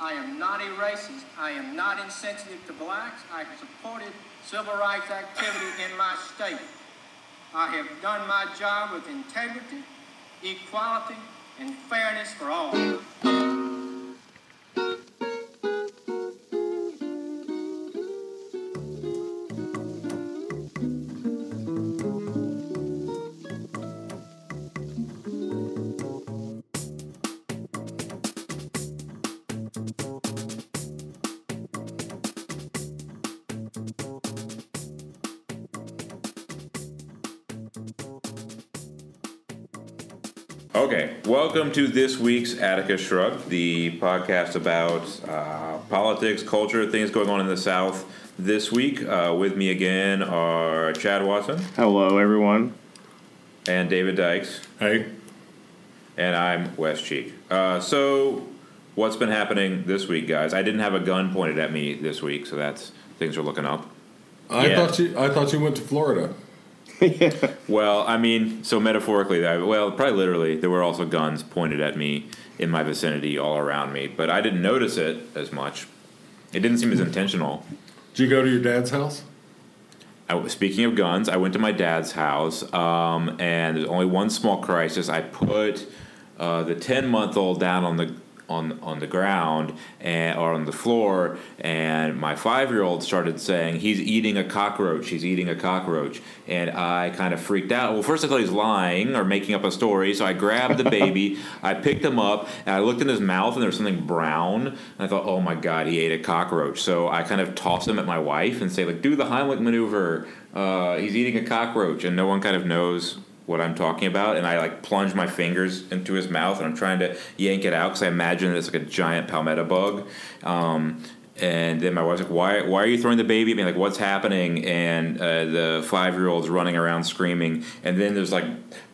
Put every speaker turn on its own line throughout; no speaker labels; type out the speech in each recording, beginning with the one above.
I am not a racist. I am not insensitive to blacks. I have supported civil rights activity in my state. I have done my job with integrity, equality, and fairness for all.
Okay, welcome to this week's Attica Shrug, the podcast about uh, politics, culture, things going on in the South. This week, uh, with me again are Chad Watson
Hello, everyone.
and David Dykes,
Hey,
and I'm Wes Cheek. Uh, so, what's been happening this week, guys? I didn't have a gun pointed at me this week, so that's things are looking up.
I
Yeah.
thought you I thought you went to Florida.
Well, I mean, so metaphorically, well, probably literally, there were also guns pointed at me in my vicinity, all around me, but I didn't notice it as much. It didn't seem as intentional.
Did you go to your dad's house?
I, speaking of guns, I went to my dad's house, um, and there's only one small crisis. I put uh, the ten month old down on the on on the ground and or on the floor, and my five year old started saying he's eating a cockroach. He's eating a cockroach, and I kind of freaked out. Well, first I thought he was lying or making up a story, so I grabbed the baby, I picked him up, and I looked in his mouth, and there was something brown. And I thought, oh my god, he ate a cockroach. So I kind of tossed him at my wife and say like, do the Heimlich maneuver. Uh, he's eating a cockroach, and no one kind of knows what I'm talking about. And I like plunge my fingers into his mouth, and I'm trying to yank it out because I imagine it's like a giant palmetto bug. Um, and then my wife's like, "Why? Why are you throwing the baby at me? Like, what's happening?" And uh, the five year old's running around screaming. And then there's like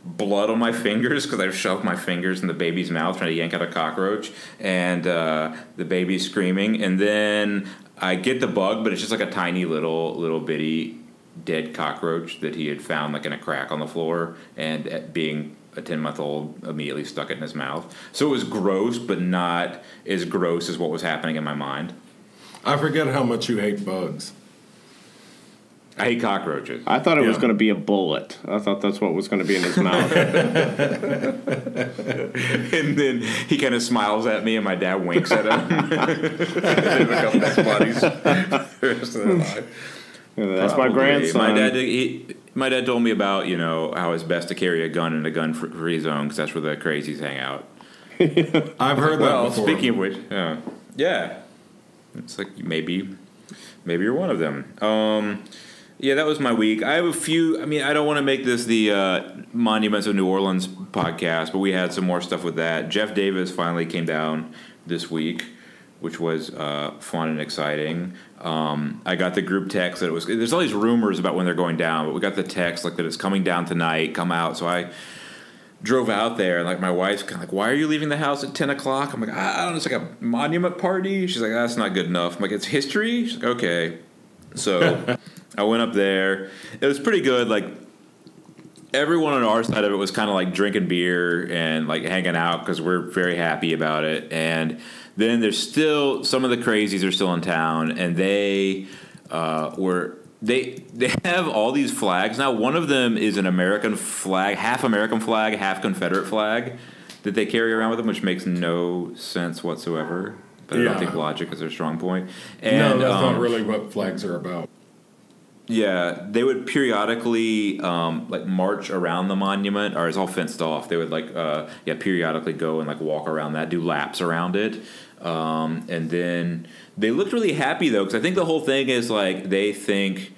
blood on my fingers because I've shoved my fingers in the baby's mouth trying to yank out a cockroach. And uh, the baby's screaming. And then I get the bug, but it's just like a tiny little little bitty dead cockroach that he had found like in a crack on the floor and at being a 10 month old immediately stuck it in his mouth so it was gross but not as gross as what was happening in my mind
I forget how much you hate bugs.
i hate cockroaches
I thought it was going to be a bullet. I thought that's what was going to be in his mouth.
and then he kind of smiles at me and my dad winks at him they become best buddies the rest of their life.
That's my
Probably.
grandson.
My dad, he, my dad told me about you know how it's best to carry a gun in a gun-free zone because that's where the crazies hang out.
I've heard
Well,
that before.
speaking of which, yeah, yeah, it's like maybe, maybe you're one of them. Um, yeah, that was my week. I have a few. I mean, I don't want to make this the uh, Monuments of New Orleans podcast, but we had some more stuff with that. Jeff Davis finally came down this week, which was uh, fun and exciting. Um, I got the group text that it was. There's all these rumors about when they're going down, but we got the text like that it's coming down tonight. Come out. So I drove out there and like my wife's kind of like, why are you leaving the house at ten o'clock? I'm like, I I don't know, it's like a monument party. She's like, that's not good enough. I'm like, it's history. She's like, okay. So I went up there. It was pretty good. Like everyone on our side of it was kind of like drinking beer and like hanging out because we're very happy about it. And then there's still some of the crazies are still in town, and they uh, were they they have all these flags now. One of them is an American flag, half American flag, half Confederate flag that they carry around with them, which makes no sense whatsoever. But I don't think logic is their strong point.
no,
And,
that's
um,
not really what flags are about.
Yeah, they would periodically um, like march around the monument, or it's all fenced off. They would like uh, yeah periodically go and like walk around that, do laps around it, um, and then they looked really happy though because I think the whole thing is like they think.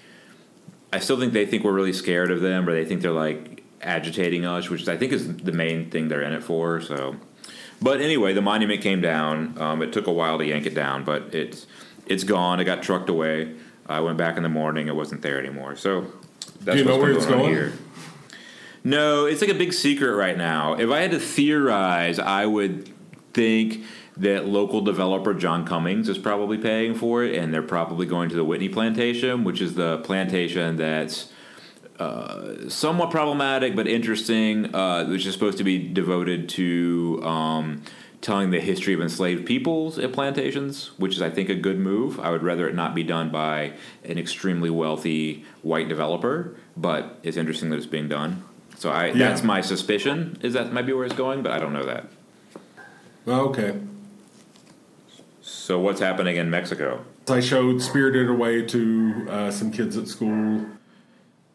I still think they think we're really scared of them, or they think they're like agitating us, which I think is the main thing they're in it for. So, but anyway, the monument came down. Um, it took a while to yank it down, but it's it's gone. It got trucked away. I went back in the morning. It wasn't there anymore. So that's
Do you know where it's going?
here. No, it's like a big secret right now. If I had to theorize, I would think that local developer John Cummings is probably paying for it, and they're probably going to the Whitney Plantation, which is the plantation that's uh, somewhat problematic but interesting, uh, which is supposed to be devoted to um, telling the history of enslaved peoples at plantations, which is, I think, a good move. I would rather it not be done by an extremely wealthy white developer, but it's interesting that it's being done. So I,
Yeah.
that's my suspicion is that might be where it's going, but I don't know that.
Oh, okay.
So what's happening in Mexico?
I showed Spirited Away to uh, some kids at school.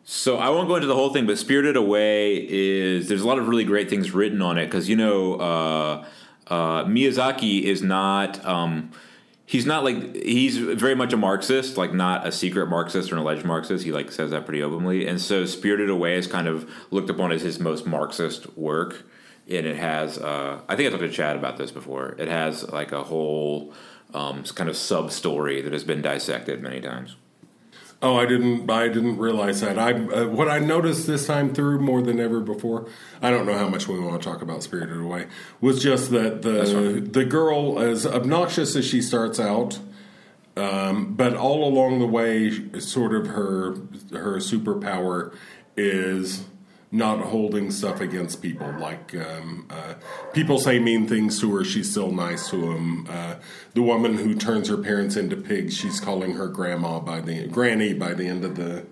So I won't go into the whole thing, but Spirited Away is there's a lot of really great things written on it because you know uh, uh, Miyazaki is not um, he's not like he's very much a Marxist, like not a secret Marxist or an alleged Marxist. He like says that pretty openly, and so Spirited Away is kind of looked upon as his most Marxist work, and it has uh, I think I talked to Chad about this before. It has like a whole um, kind of sub story that has been dissected many times.
Oh, I didn't. I didn't realize that. I uh, what I noticed this time through more than ever before. I don't know how much we want to talk about Spirited Away. Was just that the the girl, as obnoxious as she starts out, um, but all along the way, sort of her her superpower is not holding stuff against people. Like um, uh, people say mean things to her, she's still nice to them. Uh, the woman who turns her parents into pigs, she's calling her grandma by the granny by the end of the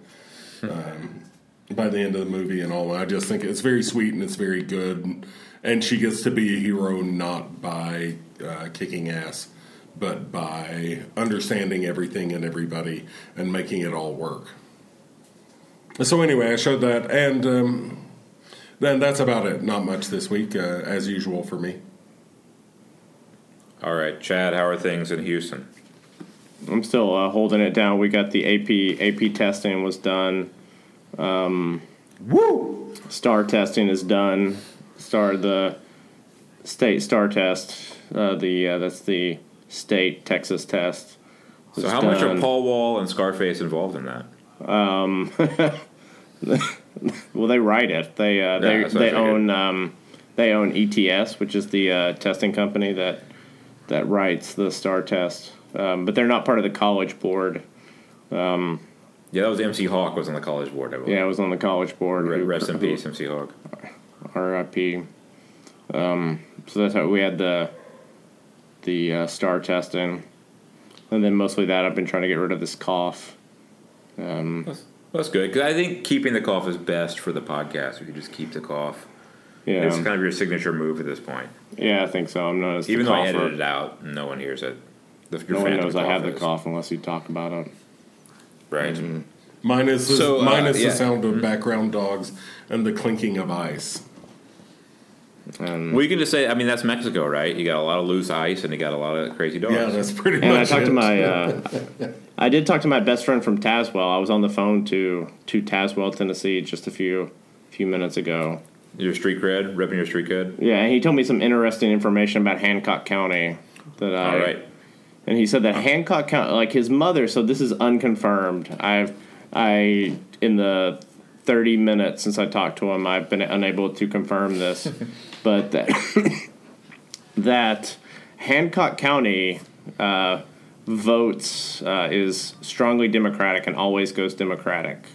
um, by the end of the movie and all. I just think it's very sweet and it's very good. And she gets to be a hero not by uh, kicking ass, but by understanding everything and everybody and making it all work. So anyway, I showed that, and um, then that's about it. Not much this week, uh, as usual for me.
All right, Chad, how are things in Houston?
I'm still uh, holding it down. We got the AP AP testing was done. Um,
Woo!
STAAR testing is done. STAAR the state STAAR test. Uh, the uh, that's the state Texas test.
So
was
how much are. Paul Wall and Scarface involved in that?
Well, they write it. They uh, they
that's
they own um, they own ETS, which is the uh, testing company that that writes the STAAR test. Um, but they're not part of the college board.
Yeah, that was MC Hawk was on the college board. I believe.
Yeah, it was on the college board.
Re-
who-
Rest in peace, MC Hawk.
RIP. Um, so that's how we had the the uh, STAAR testing, and then mostly that I've been trying to get rid of this cough. Um,
That's, that's good because I think keeping the cough is best for the podcast. If you just keep the cough,
yeah,
it's kind of your signature move at this point.
yeah, I think so. I'm not as the
Even though I
cougher.
edited it out, no one hears it. The, your
No one knows I have the cough unless you talk about it.
Right.
Minus, the,
So, uh,
minus
yeah.
the sound of background dogs and the clinking of ice.
And,
Well, you can just say, I mean, that's Mexico, right? You got a lot of loose ice and you got a lot of crazy dogs.
Yeah, that's pretty
and I talked
it.
to my, uh, I did talk to my best friend from Tazewell. I was on the phone to to Tazewell, Tennessee, just a few few minutes ago.
your street cred, ripping your street cred.
Yeah, and he told me some interesting information about Hancock County. That I,
All right.
And he said that Hancock County, like his mother, so this is unconfirmed. I've, I, in the 30 minutes since I talked to him, I've been unable to confirm this, but that, that Hancock County uh, votes uh, is strongly Democratic and always goes Democratic,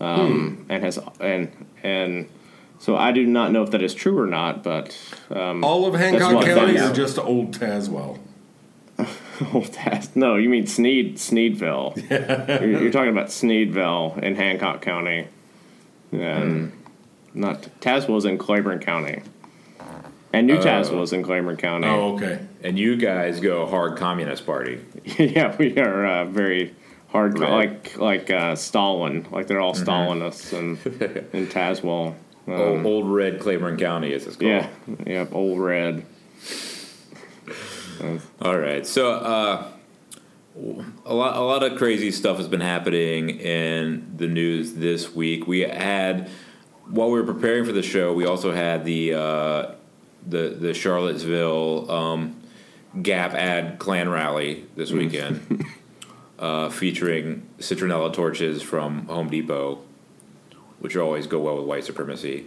um, and has and and so I do not know if that is true or not, but um,
All of Hancock County or just old Tazewell?
Old Taz. No, you mean Sneed, Sneedville. you're, you're talking about Sneedville in Hancock County. And not Tazewell's in Claiborne County. And New Tazewell's in Claiborne County.
Oh, okay.
And you guys go hard communist party.
yeah, we are uh, very hard,
Right.
like like uh, Stalin. Like they're all Stalinists in, in Tazewell. Um,
old, old red Claiborne County, as it's called.
yeah, yep, old red.
All right. So uh, a lot, a lot of crazy stuff has been happening in the news this week. We had, while we were preparing for the show, we also had the uh, the the Charlottesville um, Gap ad Klan rally this weekend, uh, featuring citronella torches from Home Depot, which always go well with white supremacy.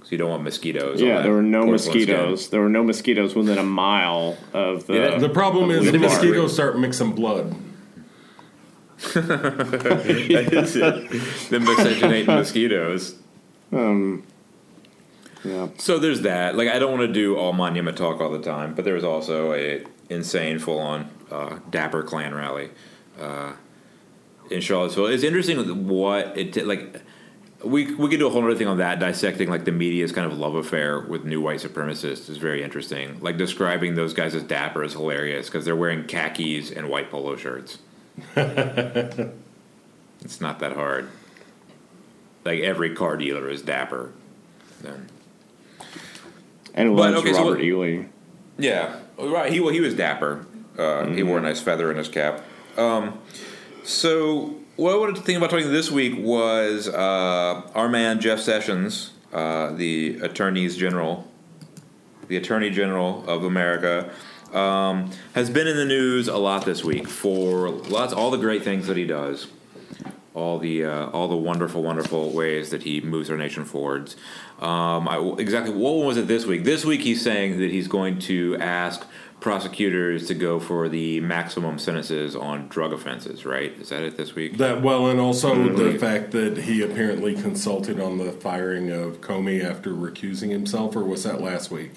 Because you don't want mosquitoes.
Yeah, there were no
porcelain skin.
mosquitoes. There were no mosquitoes within a mile of the.
Yeah,
The problem
of
is the mosquitoes start mixing blood. That is it.
The miscegenating mosquitoes.
Um, Yeah.
So there's that. Like I don't want to do all monument talk all the time, but there was also a insane full on uh, Dapper Klan rally uh, in Charlottesville. It's interesting what it did. Like we we could do a whole other thing on that, dissecting like the media's kind of love affair with new white supremacists is very interesting. Like describing those guys as dapper is hilarious because they're wearing khakis and white polo shirts. it's not that hard. Like every car dealer is dapper. Then.
And was
okay, so
Robert
what-
Ely.
Yeah, right. He well, he was dapper. Uh, He wore a nice feather in his cap. Um, so what I wanted to think about talking this week was uh, our man Jeff Sessions, uh, the attorneys general, the attorney general of America, um, has been in the news a lot this week for lots all the great things that he does all the uh, all the wonderful, wonderful ways that he moves our nation forwards. Um, I, exactly what was it this week? This week he's saying that he's going to ask prosecutors to go for the maximum sentences on drug offenses. Right? Is that it this week?
That well, and also the fact that he apparently consulted on the firing of Comey after recusing himself, or was that last week?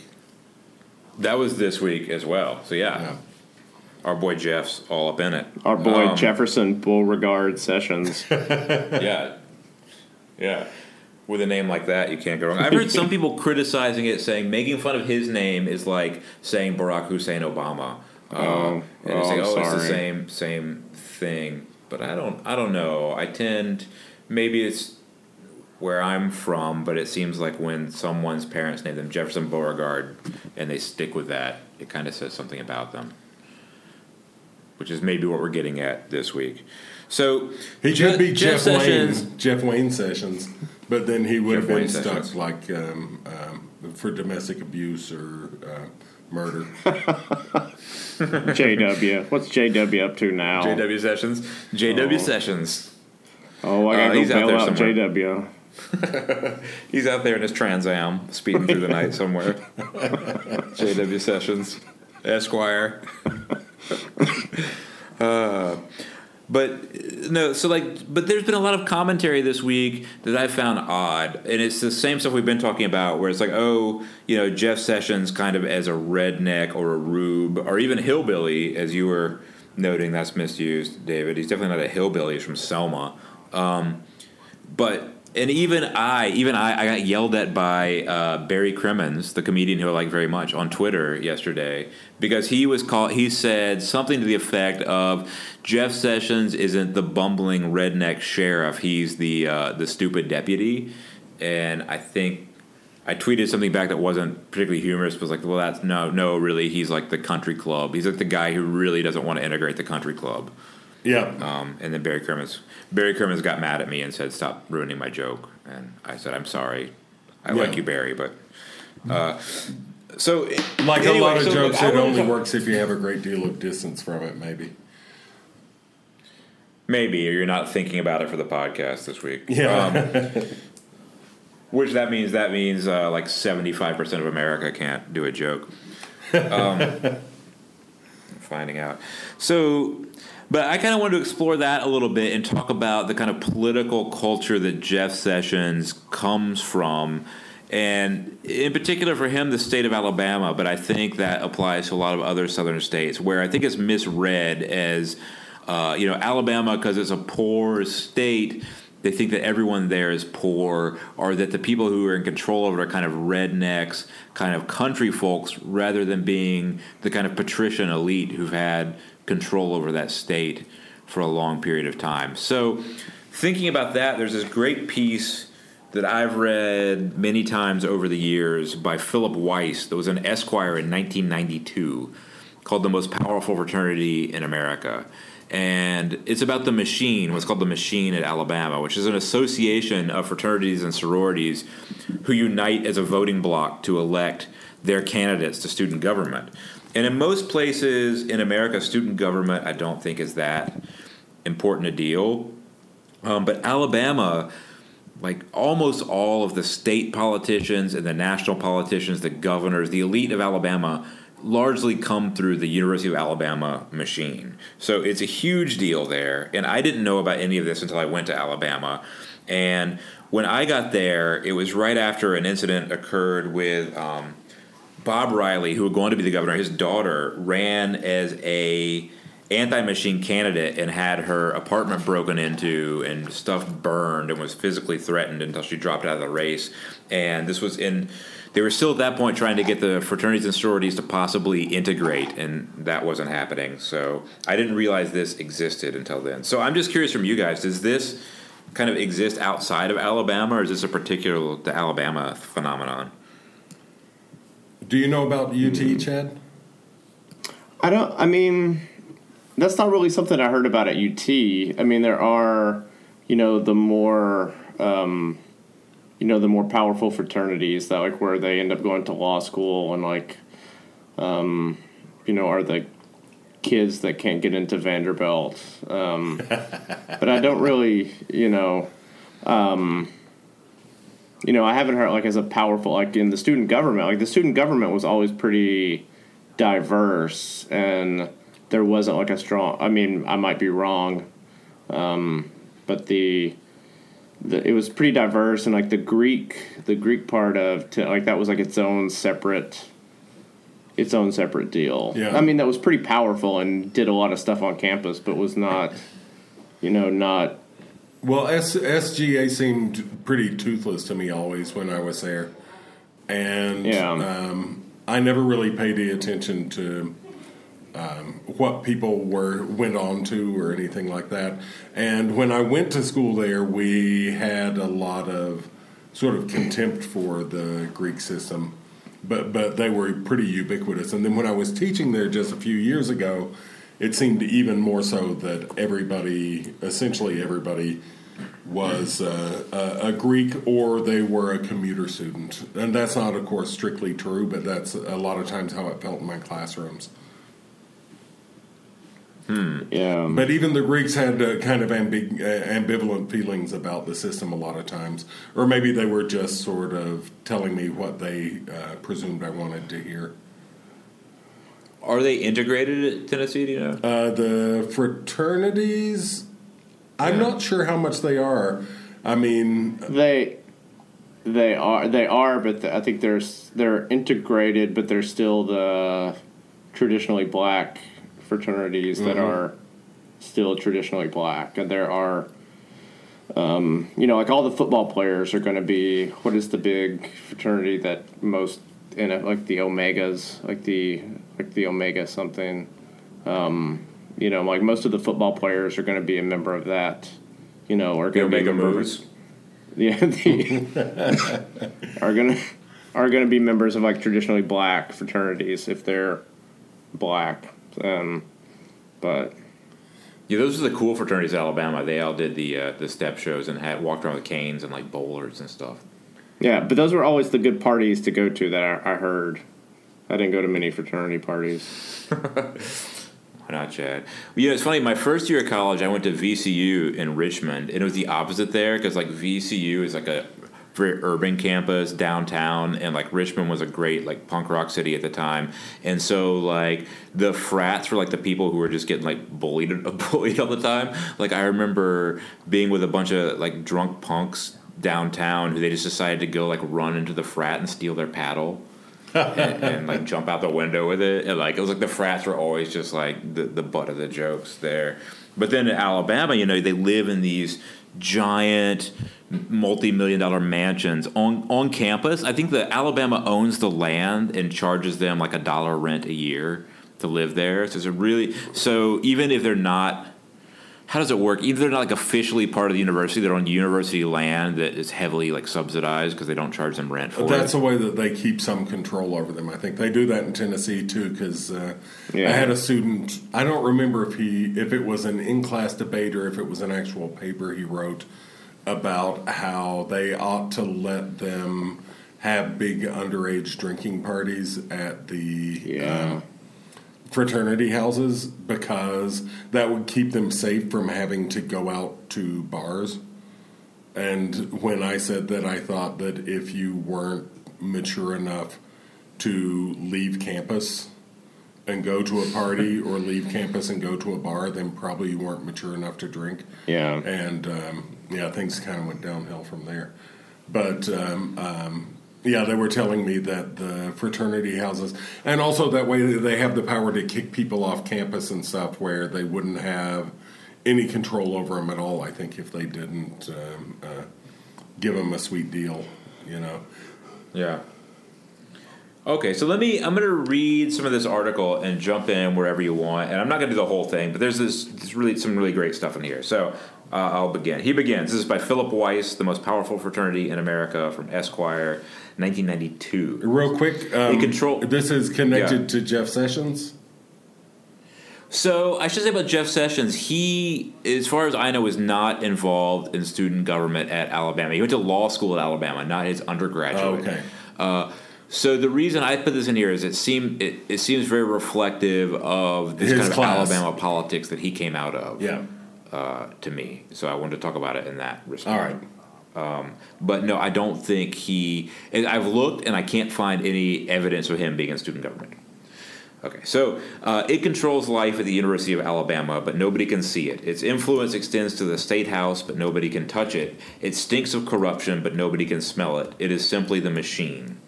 That was this week as well. So yeah,
Yeah.
our boy Jeff's all up in it.
Our boy
Um,
Jefferson Beauregard Sessions.
yeah, yeah. With a name like that, you can't go wrong. I've heard some people criticizing it, saying making fun of his name is like saying Barack Hussein Obama. Uh,
Oh,
and
oh, I'm
oh, it's the same same thing. But I don't, I don't know. I tend, maybe it's where I'm from, but it seems like when someone's parents name them Jefferson Beauregard, and they stick with that, it kind of says something about them. Which is maybe what we're getting at this week. So
He could be Jeff, Wayne,
Sessions.
Jeff Wayne Sessions, but then he would have been stuck
Sessions.
like um, um, for domestic abuse or uh, murder.
JW. What's JW up to now?
JW Sessions. JW
Oh.
Sessions.
Oh, I
Uh,
gotta
he's
go
out
bail
there
out. JW.
He's out there in his Trans Am, speeding through the night somewhere. JW Sessions, Esquire. uh, but no, so like, but there's been a lot of commentary this week that I found odd, and it's the same stuff we've been talking about, where it's like, oh, you know, Jeff Sessions kind of as a redneck or a rube or even hillbilly, as you were noting, that's misused, David. He's definitely not a hillbilly. He's from Selma. Um, but and even I, even I, I got yelled at by uh, Barry Crimmins, the comedian who I like very much, on Twitter yesterday because he was called. He said something to the effect of Jeff Sessions isn't the bumbling redneck sheriff; he's the uh, the stupid deputy. And I think I tweeted something back that wasn't particularly humorous. But was like, well, that's no, no, really, he's like the country club. He's like the guy who really doesn't want to integrate the country club.
Yeah,
Um, and then Barry Crimmins, Barry Crimmins got mad at me and said, "Stop ruining my joke." And I said, "I'm sorry. I
Yeah.
like you, Barry, but." Uh, so,
like
anyway,
a lot of
so
jokes, it only
talk-
works if you have a great deal of distance from it. Maybe.
Maybe, or you're not thinking about it for the podcast this week.
Yeah.
Um, which that means that means uh, like 75 percent of America can't do a joke. Um, finding out. So, but I kind of wanted to explore that a little bit and talk about the kind of political culture that Jeff Sessions comes from. And in particular for him, the state of Alabama, but I think that applies to a lot of other southern states where I think it's misread as, uh, you know, Alabama, because it's a poor state, they think that everyone there is poor or that the people who are in control of it are kind of rednecks, kind of country folks, rather than being the kind of patrician elite who've had control over that state for a long period of time. So, thinking about that, there's this great piece that I've read many times over the years by Philip Weiss that was an Esquire in 1992 called The Most Powerful Fraternity in America. And it's about the machine, what's called the machine at Alabama, which is an association of fraternities and sororities who unite as a voting bloc to elect their candidates to student government. And in most places in America, student government, I don't think is that important a deal. Um, but Alabama, like almost all of the state politicians and the national politicians, the governors, the elite of Alabama, largely come through the University of Alabama machine. So it's a huge deal there. And I didn't know about any of this until I went to Alabama. And when I got there, it was right after an incident occurred with um, Bob Riley, who was going to be the governor. His daughter ran as a anti-machine candidate and had her apartment broken into and stuff burned and was physically threatened until she dropped out of the race. And this was in they were still at that point trying to get the fraternities and sororities to possibly integrate, and that wasn't happening. So I didn't realize this existed until then. So I'm just curious from you guys: does this kind of exist outside of Alabama, or is this a particular to Alabama phenomenon?
Do you know about UT, Chad?
I don't. I mean, that's not really something I heard about at UT. I mean, there are, you know, the more, um, you know, the more powerful fraternities that like where they end up going to law school and like, um, you know, are the kids that can't get into Vanderbilt. Um, but I don't really, you know, um, you know, I haven't heard like as a powerful like in the student government. Like the student government was always pretty diverse and there wasn't like a strong. I mean, I might be wrong, um, but the, the it was pretty diverse and like the Greek the Greek part of like that was like its own separate its own separate deal.
Yeah.
I mean that was pretty powerful and did a lot of stuff on campus, but was not, you know, not
Well, S- SGA seemed pretty toothless to me always when I was there, and
Yeah.
um, I never really paid any attention to um, what people were went on to or anything like that. And when I went to school there, we had a lot of sort of contempt for the Greek system, but but they were pretty ubiquitous. And then when I was teaching there just a few years ago, it seemed even more so that everybody, essentially everybody, was uh, a, a Greek or they were a commuter student. And that's not, of course, strictly true, but that's a lot of times how it felt in my classrooms. Hmm.
yeah.
But even the Greeks had uh, kind of ambig- uh, ambivalent feelings about the system a lot of times. Or maybe they were just sort of telling me what they uh, presumed I wanted to hear.
Are they integrated at Tennessee? Do you know?
Uh, the fraternities, I'm not sure how much they are. I mean,
They they are they are, but the, I think there's they're integrated, but they're still the traditionally black fraternities that are still traditionally black, and there are. Um, you know, like all the football players are going to be. What is the big fraternity that most in it, like the Omegas, like the like the Omega something. Um, you know, like most of the football players are going to be a member of that. You know, are going to be
Omega
members.
moves.
Yeah, the, are gonna are gonna be members of like traditionally black fraternities if they're black. Um, but
Yeah, those are the cool fraternities in Alabama. They all did the uh, the step shows and had walked around with canes and like bowlers and stuff.
Yeah, but those were always the good parties to go to that I, I heard. I didn't go to many fraternity parties.
Why not, Chad? Well, you know, it's funny. My first year of college, I went to VCU in Richmond, and it was the opposite there because like VCU is like a very urban campus downtown, and like Richmond was a great like punk rock city at the time, and so like the frats were like the people who were just getting like bullied bullied all the time. Like I remember being with a bunch of like drunk punks downtown who they just decided to go like run into the frat and steal their paddle and, and like jump out the window with it. And like it was like the frats were always just like the, the butt of the jokes there. But then in Alabama, you know, they live in these giant multi-million dollar mansions on on campus. I think that Alabama owns the land and charges them like a dollar rent a year to live there. So it's a really so even if they're not how does it work? Either they're not like officially part of the university, they're on university land that is heavily like subsidized because they don't charge them rent for
That's
it.
a way that they keep some control over them. I think they do that in Tennessee too. Because uh,
Yeah.
I had a student. I don't remember if he if it was an in class debate or if it was an actual paper he wrote about how they ought to let them have big underage drinking parties at the
Yeah.
um, fraternity houses because that would keep them safe from having to go out to bars. And when I said that, I thought that if you weren't mature enough to leave campus, and go to a party or leave campus and go to a bar, then probably you weren't mature enough to drink.
Yeah.
And um, yeah, things kind of went downhill from there. But um, um, yeah, they were telling me that the fraternity houses, and also that way they have the power to kick people off campus and stuff where they wouldn't have any control over them at all. I think if they didn't um, uh, give them a sweet deal, you know.
Yeah. Okay, so let me. I'm going to read some of this article and jump in wherever you want. And I'm not going to do the whole thing, but there's this, this really some really great stuff in here. So uh, I'll begin. He begins. This is by Philip Weiss, the most powerful fraternity in America, from Esquire, 1992.
Real quick, um,
control-
This is connected
Yeah.
to Jeff Sessions.
So I should say about Jeff Sessions, he, as far as I know, is not involved in student government at Alabama. He went to law school at Alabama, not his undergraduate.
Oh, okay.
Uh, so the reason I put this in here is it seem it, it seems very reflective of this
His
kind of
class.
Alabama politics that he came out of.
Yeah.
Uh, to me, so I wanted to talk about it in that respect.
All right.
But no, I don't think he. I've looked and I can't find any evidence of him being in student government. Okay, so uh, it controls life at the University of Alabama, but nobody can see it. Its influence extends to the state house, but nobody can touch it. It stinks of corruption, but nobody can smell it. It is simply the machine.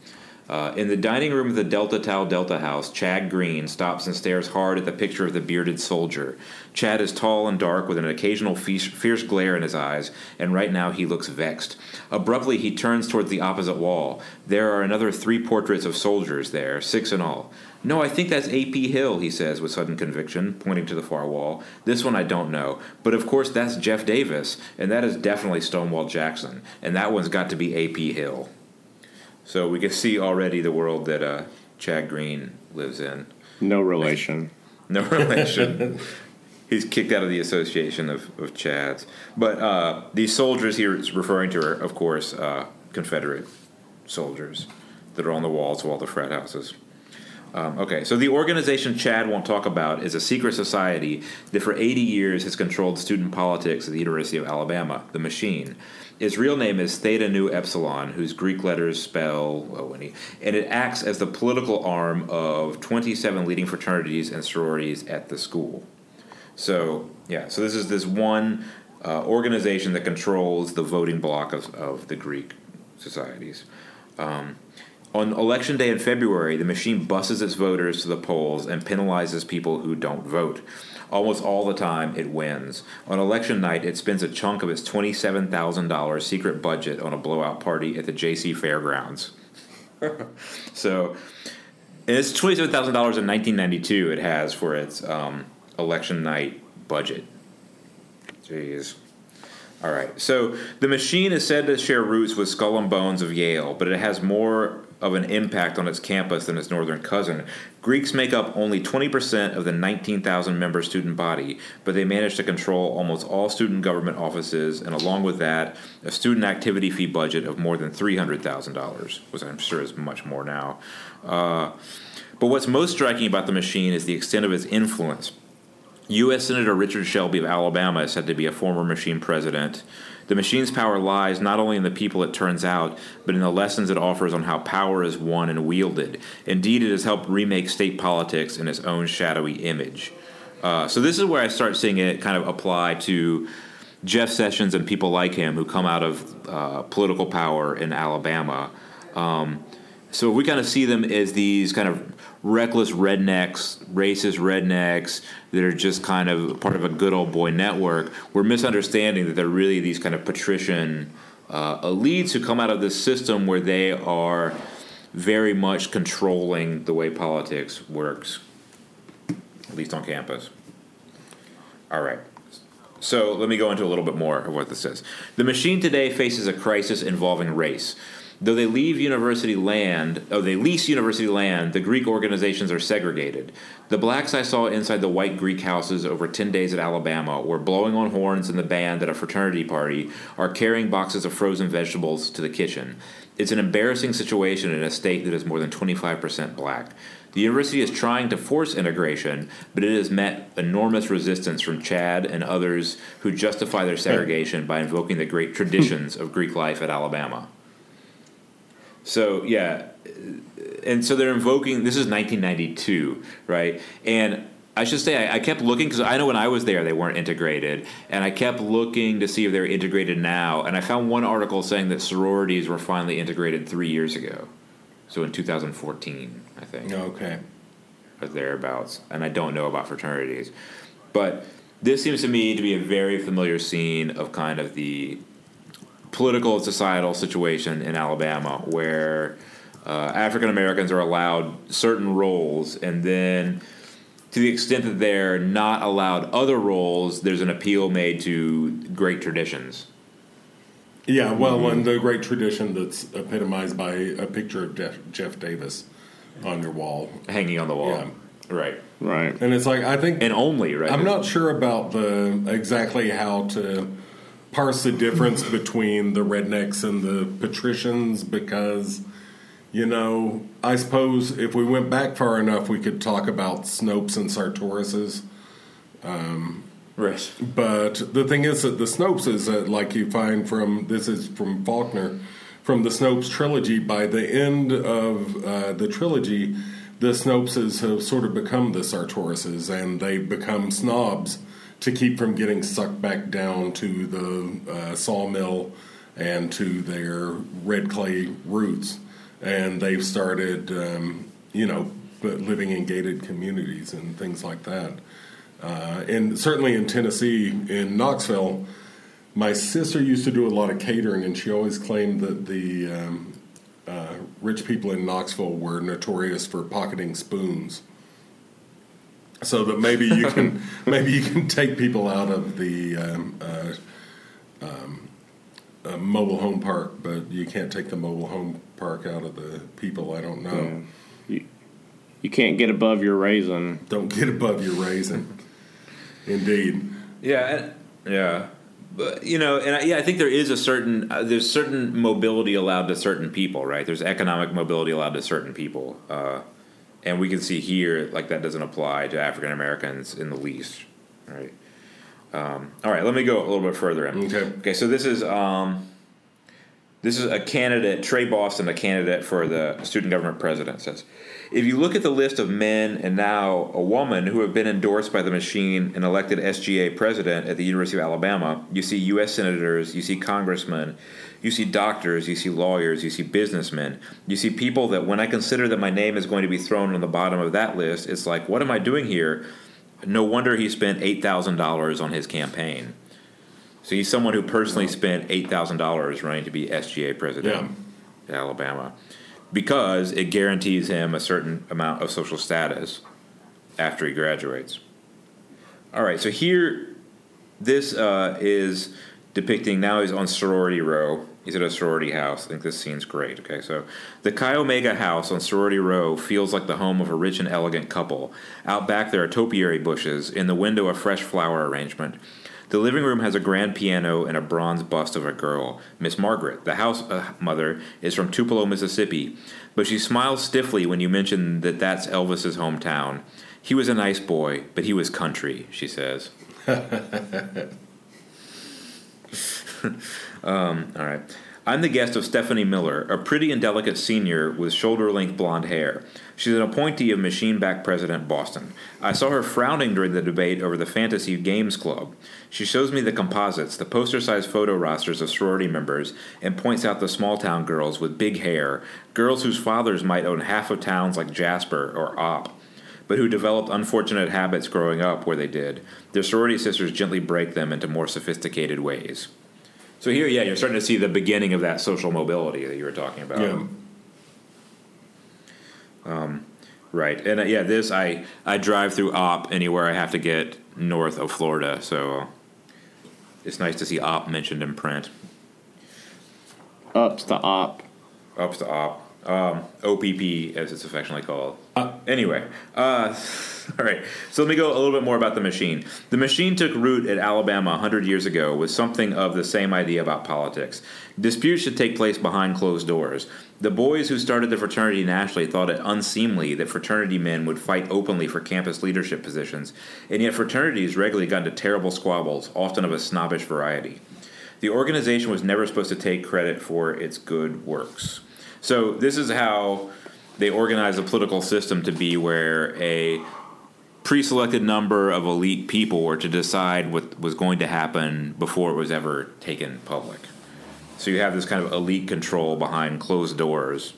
Uh, in the dining room of the Delta Tau Delta House, Chad Green stops and stares hard at the picture of the bearded soldier. Chad is tall and dark with an occasional fierce, fierce glare in his eyes, and right now he looks vexed. Abruptly, he turns towards the opposite wall. There are another three portraits of soldiers there, six in all. No, I think that's A.P. Hill, he says with sudden conviction, pointing to the far wall. This one I don't know. But of course, that's Jeff Davis, and that is definitely Stonewall Jackson, and that one's got to be A.P. Hill. So we can see already the world that uh, Chad Green lives in.
No relation.
No relation. He's kicked out of the association of, of Chads. But uh, these soldiers he is referring to are, of course, uh, Confederate soldiers that are on the walls of all the frat houses. Um, okay, so the organization Chad won't talk about is a secret society that for 80 years has controlled student politics at the University of Alabama, the Machine. Its real name is Theta Nu Epsilon, whose Greek letters spell, oh, and, he, and it acts as the political arm of 27 leading fraternities and sororities at the school. So, yeah, so this is this one uh, organization that controls the voting block of, of the Greek societies. Um, on election day in February, the machine buses its voters to the polls and penalizes people who don't vote. Almost all the time, it wins. On election night, it spends a chunk of its $27,000 secret budget on a blowout party at the JC Fairgrounds. so, it's $27,000 in 1992 it has for its um, election night budget. Jeez. All right. So the machine is said to share roots with Skull and Bones of Yale, but it has more of an impact on its campus than its northern cousin. Greeks make up only 20% of the 19,000 member student body, but they manage to control almost all student government offices, and along with that, a student activity fee budget of more than $300,000, which I'm sure is much more now. Uh, but what's most striking about the machine is the extent of its influence. U.S. Senator Richard Shelby of Alabama is said to be a former machine president. The machine's power lies not only in the people it turns out, but in the lessons it offers on how power is won and wielded. Indeed, it has helped remake state politics in its own shadowy image. Uh, so, this is where I start seeing it kind of apply to Jeff Sessions and people like him who come out of uh, political power in Alabama. Um, so we kind of see them as these kind of reckless rednecks, racist rednecks that are just kind of part of a good old boy network. We're misunderstanding that they're really these kind of patrician uh, elites who come out of this system where they are very much controlling the way politics works, at least on campus. All right. So let me go into a little bit more of what this says. The machine today faces a crisis involving race. Though they leave university land, oh, they lease university land, the Greek organizations are segregated. The blacks I saw inside the white Greek houses over 10 days at Alabama were blowing on horns in the band at a fraternity party or carrying boxes of frozen vegetables to the kitchen. It's an embarrassing situation in a state that is more than 25% black. The university is trying to force integration, but it has met enormous resistance from Chad and others who justify their segregation by invoking the great traditions of Greek life at Alabama. So yeah, and so they're invoking. This is 1992, right? And I should say I, I kept looking because I know when I was there they weren't integrated, and I kept looking to see if they're integrated now. And I found one article saying that sororities were finally integrated three years ago, so in 2014, I think
Okay.
or thereabouts. And I don't know about fraternities, but this seems to me to be a very familiar scene of kind of the political and societal situation in Alabama where uh, African Americans are allowed certain roles, and then to the extent that they're not allowed other roles, there's an appeal made to great traditions.
Yeah, well, and the great tradition that's epitomized by a picture of Jeff, Jeff Davis on your wall.
Hanging on the wall,
Yeah.
right?
Right.
And it's like, I think
And only right.
I'm not sure about the exactly how to parse the difference mm-hmm. between the rednecks and the patricians because you know I suppose if we went back far enough we could talk about Snopes and Sartorises um,
right.
but the thing is that the Snopes is that like you find from this is from Faulkner from the Snopes trilogy by the end of uh, the trilogy the Snopeses have sort of become the Sartorises and they become snobs to keep from getting sucked back down to the uh, sawmill and to their red clay roots and they've started um, you know living in gated communities and things like that uh, and certainly in Tennessee, in Knoxville, my sister used to do a lot of catering, and she always claimed that the um, uh, rich people in Knoxville were notorious for pocketing spoons. So that maybe you can maybe you can take people out of the um, uh, um, uh, mobile home park, but you can't take the mobile home park out of the people. I don't know.
You, you can't get above your raisin.
Don't get above your raisin. Indeed.
Yeah, yeah, but you know, and I, yeah, I think there is a certain uh, there's certain mobility allowed to certain people, right? There's economic mobility allowed to certain people, uh, and we can see here like that doesn't apply to African Americans in the least, right? Um, all right, let me go a little bit further in.
Okay.
Okay, so this is um, this is a candidate, Trey Boston, a candidate for the student government president, says. If you look at the list of men and now a woman who have been endorsed by the machine and elected SGA president at the University of Alabama, you see U.S. senators, you see congressmen, you see doctors, you see lawyers, you see businessmen, you see people that when I consider that my name is going to be thrown on the bottom of that list, it's like, what am I doing here? No wonder he spent $8,000 on his campaign. So he's someone who personally spent eight thousand dollars running to be SGA president in Alabama, because it guarantees him a certain amount of social status after he graduates. All right, so here, this uh, is depicting now he's on sorority row. He's at a sorority house. I think this scene's great. Okay, so the Chi Omega house on sorority row feels like the home of a rich and elegant couple. Out back there are topiary bushes. In the window, a fresh flower arrangement. The living room has a grand piano and a bronze bust of a girl, Miss Margaret. The house uh, mother is from Tupelo, Mississippi, but she smiles stiffly when you mention that that's Elvis's hometown. He was a nice boy, but he was country, she says. um, all right. I'm the guest of Stephanie Miller, a pretty and delicate senior with shoulder length blonde hair. She's an appointee of machine back President Boston. I saw her frowning during the debate over the Fantasy Games Club. She shows me the composites, the poster sized photo rosters of sorority members, and points out the small town girls with big hair, girls whose fathers might own half of towns like Jasper or Opp but who developed unfortunate habits growing up where they did. Their sorority sisters gently break them into more sophisticated ways. So here, yeah, you're starting to see the beginning of that social mobility that you were talking about.
Yeah.
Right, and uh, yeah, this I I drive through Opp anywhere I have to get north of Florida, so it's nice to see Opp mentioned in print.
Ups to Opp.
Ups to Opp, um, OPP as it's affectionately called. anyway, uh, all right. So let me go a little bit more about the machine. The machine took root at Alabama 100 years ago with something of the same idea about politics. Disputes should take place behind closed doors. The boys who started the fraternity nationally thought it unseemly that fraternity men would fight openly for campus leadership positions, and yet fraternities regularly got into terrible squabbles, often of a snobbish variety. The organization was never supposed to take credit for its good works. So this is how they organize a political system to be where a pre-selected number of elite people were to decide what was going to happen before it was ever taken public. So you have this kind of elite control behind closed doors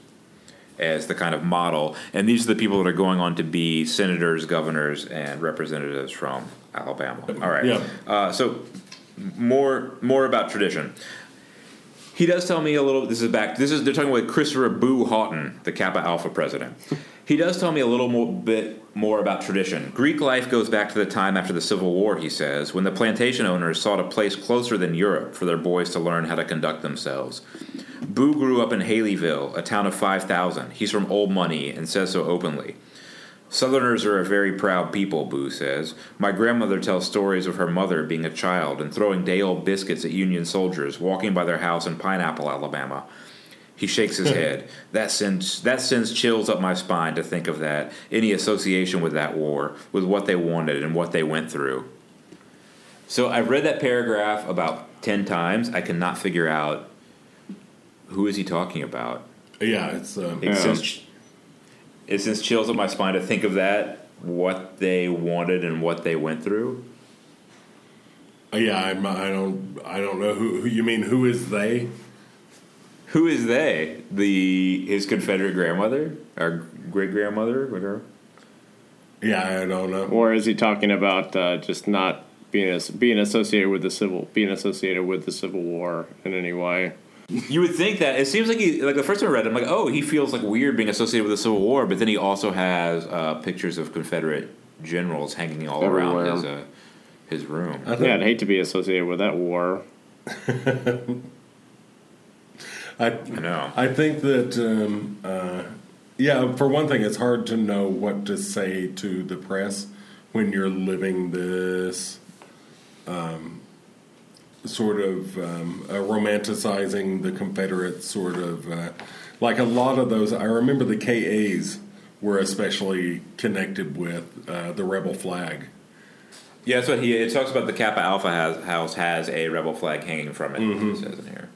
as the kind of model, and these are the people that are going on to be senators, governors, and representatives from Alabama. All right.
Yeah.
Uh, so more more about tradition. He does tell me a little. This is back. This is they're talking with Christopher Boo Houghton, the Kappa Alpha president. He does tell me a little more, bit more about tradition. Greek life goes back to the time after the Civil War, he says, when the plantation owners sought a place closer than Europe for their boys to learn how to conduct themselves. Boo grew up in Haleyville, a town of 5,000. He's from old money and says so openly. Southerners are a very proud people, Boo says. My grandmother tells stories of her mother being a child and throwing day old biscuits at Union soldiers walking by their house in Pine Apple, Alabama. He shakes his head. That sends that sends chills up my spine to think of that. Any association with that war, with what they wanted and what they went through. So I've read that paragraph about ten times. I cannot figure out who is he talking about.
Yeah, it's um,
It sends it sends chills up my spine to think of that, what they wanted and what they went through.
yeah. I'm, I don't I don't know who, who you mean. Who is they?
Who is they? The his Confederate grandmother, or great grandmother, whatever.
Yeah, I don't know.
Or is he talking about uh, just not being being associated with the civil being associated with the Civil War in any way?
You would think that it seems like he like the first time I read it, I'm like, oh, he feels like weird being associated with the Civil War, but then he also has uh, pictures of Confederate generals hanging all
Everywhere.
around his uh, his room.
I think,
Yeah, I'd hate to be associated with that war.
I,
I know.
I think that, um, uh, yeah, for one thing, it's hard to know what to say to the press when you're living this um, sort of um, uh, romanticizing the Confederate sort of. Uh, like a lot of those, I remember the KAs were especially connected with uh, the rebel flag.
Yeah, that's what he. It talks about the Kappa Alpha has, house has a rebel flag hanging from it. It says in here.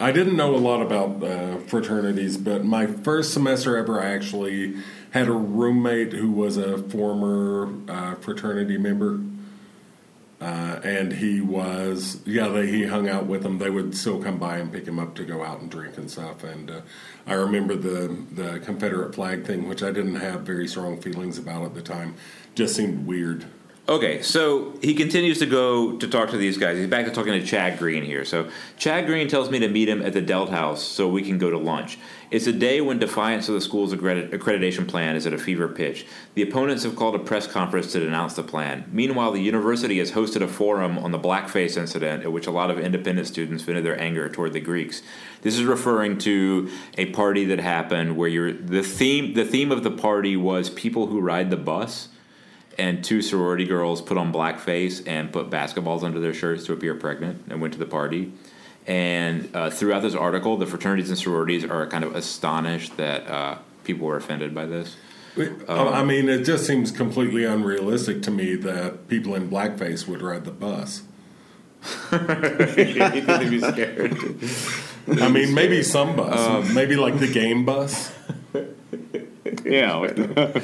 I didn't know a lot about uh, fraternities, but my first semester ever, I actually had a roommate who was a former uh, fraternity member. Uh, and he was, yeah, they, he hung out with them. They would still come by and pick him up to go out and drink and stuff. And uh, I remember the the Confederate flag thing, which I didn't have very strong feelings about at the time. Just seemed weird.
Okay, so he continues to go to talk to these guys. He's back to talking to Chad Green here. So Chad Green tells me to meet him at the Delt House so we can go to lunch. It's a day when defiance of the school's accredit- accreditation plan is at a fever pitch. The opponents have called a press conference to denounce the plan. Meanwhile, the university has hosted a forum on the blackface incident at which a lot of independent students vented their anger toward the Greeks. This is referring to a party that happened where the theme the theme of the party was people who ride the bus and two sorority girls put on blackface and put basketballs under their shirts to appear pregnant and went to the party. And uh, throughout this article, the fraternities and sororities are kind of astonished that uh, people were offended by this.
I mean, it just seems completely unrealistic to me that people in blackface would ride the bus.
you couldn't be scared.
I mean, maybe some bus, maybe like the game bus.
Yeah, like-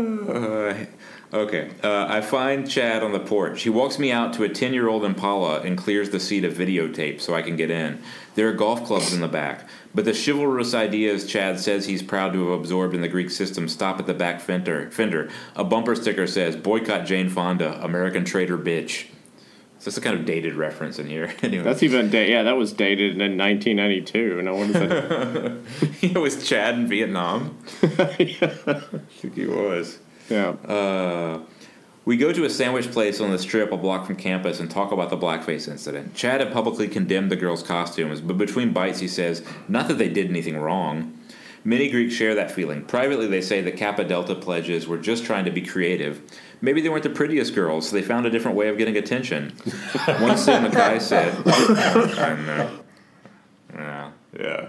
Uh, okay. Uh, I find Chad on the porch. He walks me out to a 10 year old Impala and clears the seat of videotape so I can get in. There are golf clubs in the back. But the chivalrous ideas Chad says he's proud to have absorbed in the Greek system stop at the back fender. fender. A bumper sticker says, Boycott Jane Fonda, American traitor bitch. So that's a kind of dated reference in here. anyway,
that's even da- yeah, that was dated in 1992. No one said
it was Chad in Vietnam. I think he was.
yeah.
Uh, we go to a sandwich place on the strip a block from campus and talk about the blackface incident. Chad had publicly condemned the girls' costumes, but between bites he says, not that they did anything wrong. Many Greeks share that feeling. Privately, they say the Kappa Delta pledges were just trying to be creative. Maybe they weren't the prettiest girls, so they found a different way of getting attention. One Sigma Chi said, I know. Yeah, yeah.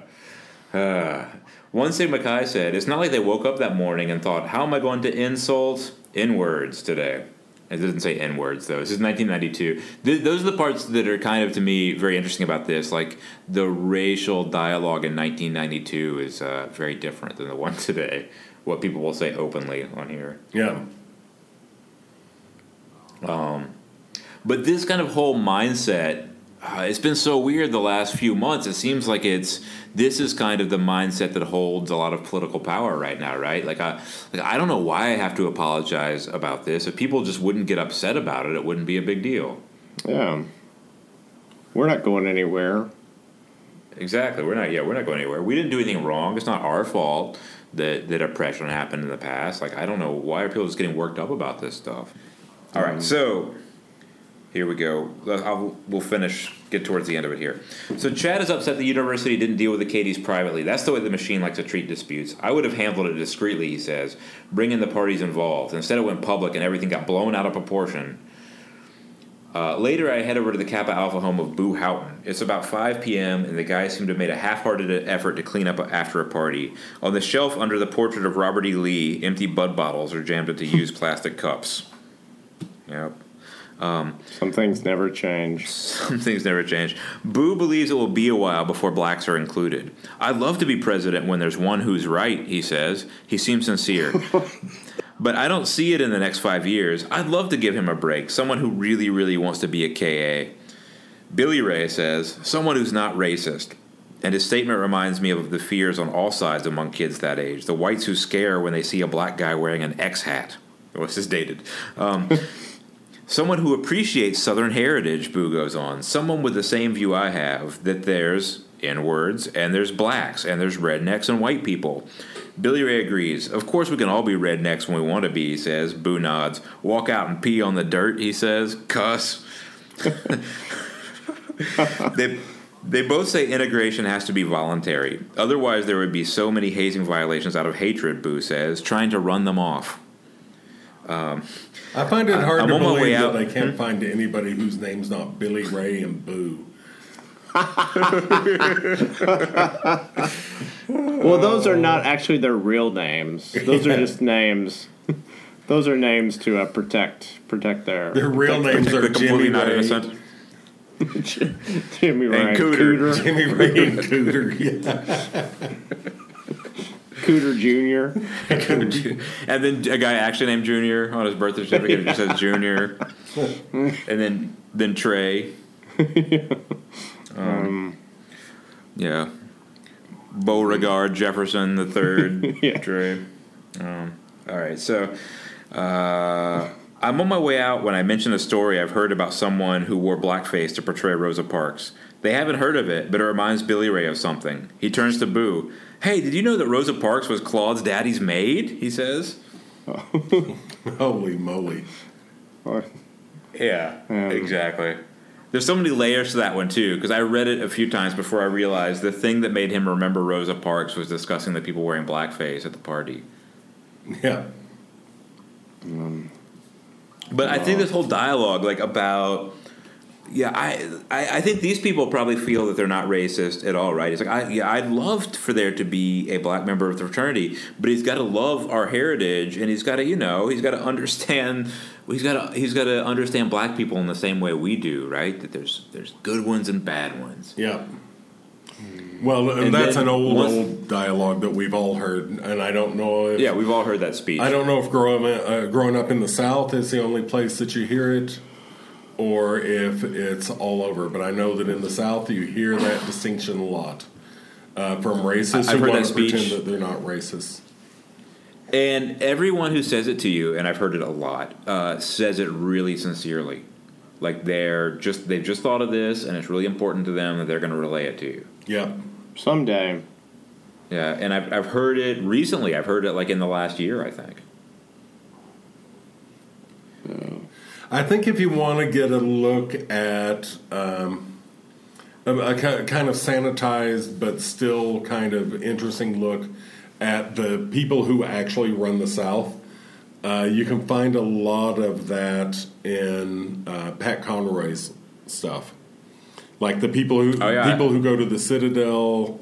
Uh, one Sigma Chi said, It's not like they woke up that morning and thought, How am I going to insult N words today? It doesn't say N words though. This is 1992. Th- those are the parts that are kind of to me very interesting about this. Like the racial dialogue in 1992 is uh, very different than the one today. What people will say openly on here.
Yeah.
But this kind of whole mindset, uh, it's been so weird the last few months. It seems like it's this is kind of the mindset that holds a lot of political power right now, right? Like I, like I don't know why I have to apologize about this. If people just wouldn't get upset about it, it wouldn't be a big deal.
Yeah. We're not going anywhere.
Exactly. We're not. Yeah, we're not going anywhere. We didn't do anything wrong. It's not our fault that that oppression happened in the past. Like I don't know why are people just getting worked up about this stuff. All right, so here we go. I'll, we'll finish. Get towards the end of it here. So Chad is upset the university didn't deal with the KDs privately. That's the way the machine likes to treat disputes. I would have handled it discreetly, he says, bring in the parties involved. Instead, it went public and everything got blown out of proportion. Uh, later, I head over to the Kappa Alpha home of Boo Houghton. It's about 5 p.m., and the guys seem to have made a half hearted effort to clean up after a party. On the shelf under the portrait of Robert E. Lee, empty bud bottles are jammed into used plastic cups. Yep.
Some things never change.
Some things never change. Boo believes it will be a while before blacks are included. I'd love to be president when there's one who's right, he says. He seems sincere. but I don't see it in the next five years. I'd love to give him a break, someone who really, really wants to be a KA. Billy Ray says, someone who's not racist. And his statement reminds me of the fears on all sides among kids that age. The whites who scare when they see a black guy wearing an X hat. Oh, this is dated. Um, Someone who appreciates Southern heritage, Boo goes on. Someone with the same view I have that there's N words, and there's blacks, and there's rednecks and white people. Billy Ray agrees. Of course, we can all be rednecks when we want to be, he says. Boo nods. Walk out and pee on the dirt, he says. Cuss. they, they both say integration has to be voluntary. Otherwise, there would be so many hazing violations out of hatred, Boo says, trying to run them off.
I find it hard
I'm
to
on way
believe that
out.
they can't find anybody whose name's not Billy Ray and Boo.
Well, those are not actually their real names. Those are just names. Those are names to uh, protect protect their
Their real names
They're
are
completely
Jimmy
not
Ray,
innocent.
Jimmy Ryan
Cooter.
Cooter,
Jimmy Ray and Cooter. Yeah.
Cooter Junior.
and then a guy actually named Junior on his birth certificate just says Junior, and then then Trey. Um, yeah, Beauregard Jefferson the third.
Yeah.
Trey. Um, all right, so uh, I'm on my way out when I mention a story I've heard about someone who wore blackface to portray Rosa Parks. They haven't heard of it, but it reminds Billy Ray of something. He turns to Boo. Hey, did you know that Rosa Parks was Claude's daddy's maid? He says.
Holy moly.
Yeah,
Um,
exactly. There's so many layers to that one too, because I read it a few times before I realized the thing that made him remember Rosa Parks was discussing the people wearing blackface at the party.
Yeah.
But I think this whole dialogue, like about, yeah, I, I I think these people probably feel that they're not racist at all, right? It's like, I yeah, I'd love for there to be a black member of the fraternity, but he's got to love our heritage, and he's got to, you know, he's got to understand. He's got to he's got to understand black people in the same way we do, right? That there's there's good ones and bad ones.
Yeah. Well,
And
that's an old,
once-
old dialogue that we've all heard, and I don't know if
Yeah, we've all heard that speech.
I don't know if growing uh, growing up in the South is the only place that you hear it, or if it's all over. But I know that in the South you hear that distinction a lot uh, from racists
I've
who
heard
want
that
to
speech.
pretend that they're not racist.
And everyone who says it to you, and I've heard it a lot, uh, says it really sincerely. Like they're just they've just thought of this, and it's really important to them that they're going to relay it to you.
Yeah.
Someday.
Yeah, and I've I've heard it recently. I've heard it like in the last year, I think.
I think if you want to get a look at um, a, a kind of sanitized but still kind of interesting look at the people who actually run the South, uh, you can find a lot of that in uh, Pat Conroy's stuff. Like the people who
Oh, yeah.
people who go to the Citadel,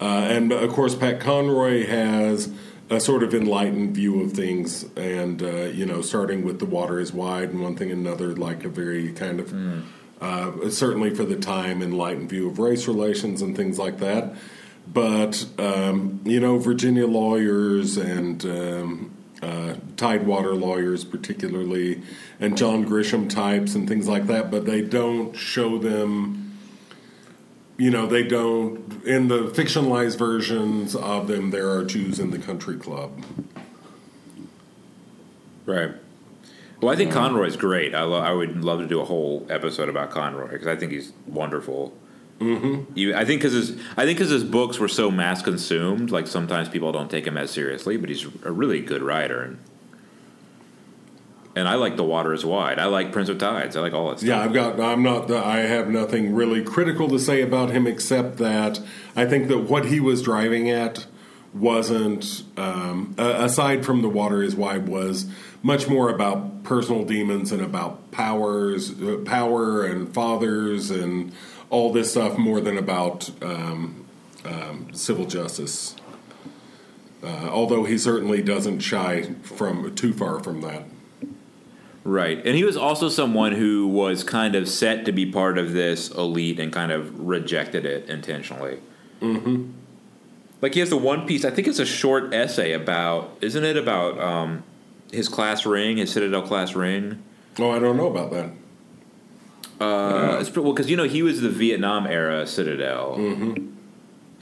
uh, and of course Pat Conroy has a sort of enlightened view of things, and uh, you know, starting with the water is wide and one thing and another, like a very kind of uh, certainly for the time enlightened view of race relations and things like that. But um, you know, Virginia lawyers and um, uh, Tidewater lawyers, particularly, and John Grisham types and things like that, but they don't show them you know they don't in the fictionalized versions of them there are jews in the country club
Right. Well, I think Conroy's great. I, lo- I would love to do a whole episode about Conroy because I think he's wonderful. Mm-hmm. I think because his I think because his books were so mass consumed, like sometimes people don't take him as seriously. But he's a really good writer, and and I like The Water Is Wide. I like Prince of Tides. I like all that stuff.
yeah i've got i'm not i have nothing really critical to say about him except that i think that what he was driving at wasn't um, aside from the water is wide was much more about personal demons and about powers uh, power and fathers and all this stuff more than about um, um, civil justice uh, although he certainly doesn't shy from too far from that
Right. And he was also someone who was kind of set to be part of this elite and kind of rejected it intentionally. Mm-hmm. Like he has the one piece, I think it's a short essay about, isn't it about um, his class ring, his Citadel class ring?
oh i don't know about that
Uh, it's, well, because, you know, he was the Vietnam era Citadel. Mm-hmm.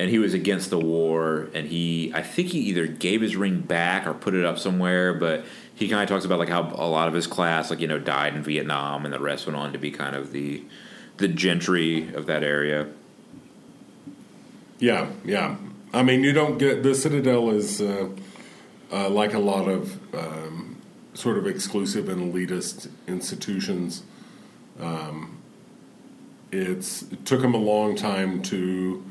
And he was against the war, and he, I think he either gave his ring back or put it up somewhere, but he kind of talks about like how a lot of his class, like you know, died in Vietnam, and the rest went on to be kind of the the gentry of that area.
Yeah, yeah. I mean, you don't get the Citadel is uh, uh, like a lot of um, sort of exclusive and elitist institutions. Um, it's it took them a long time to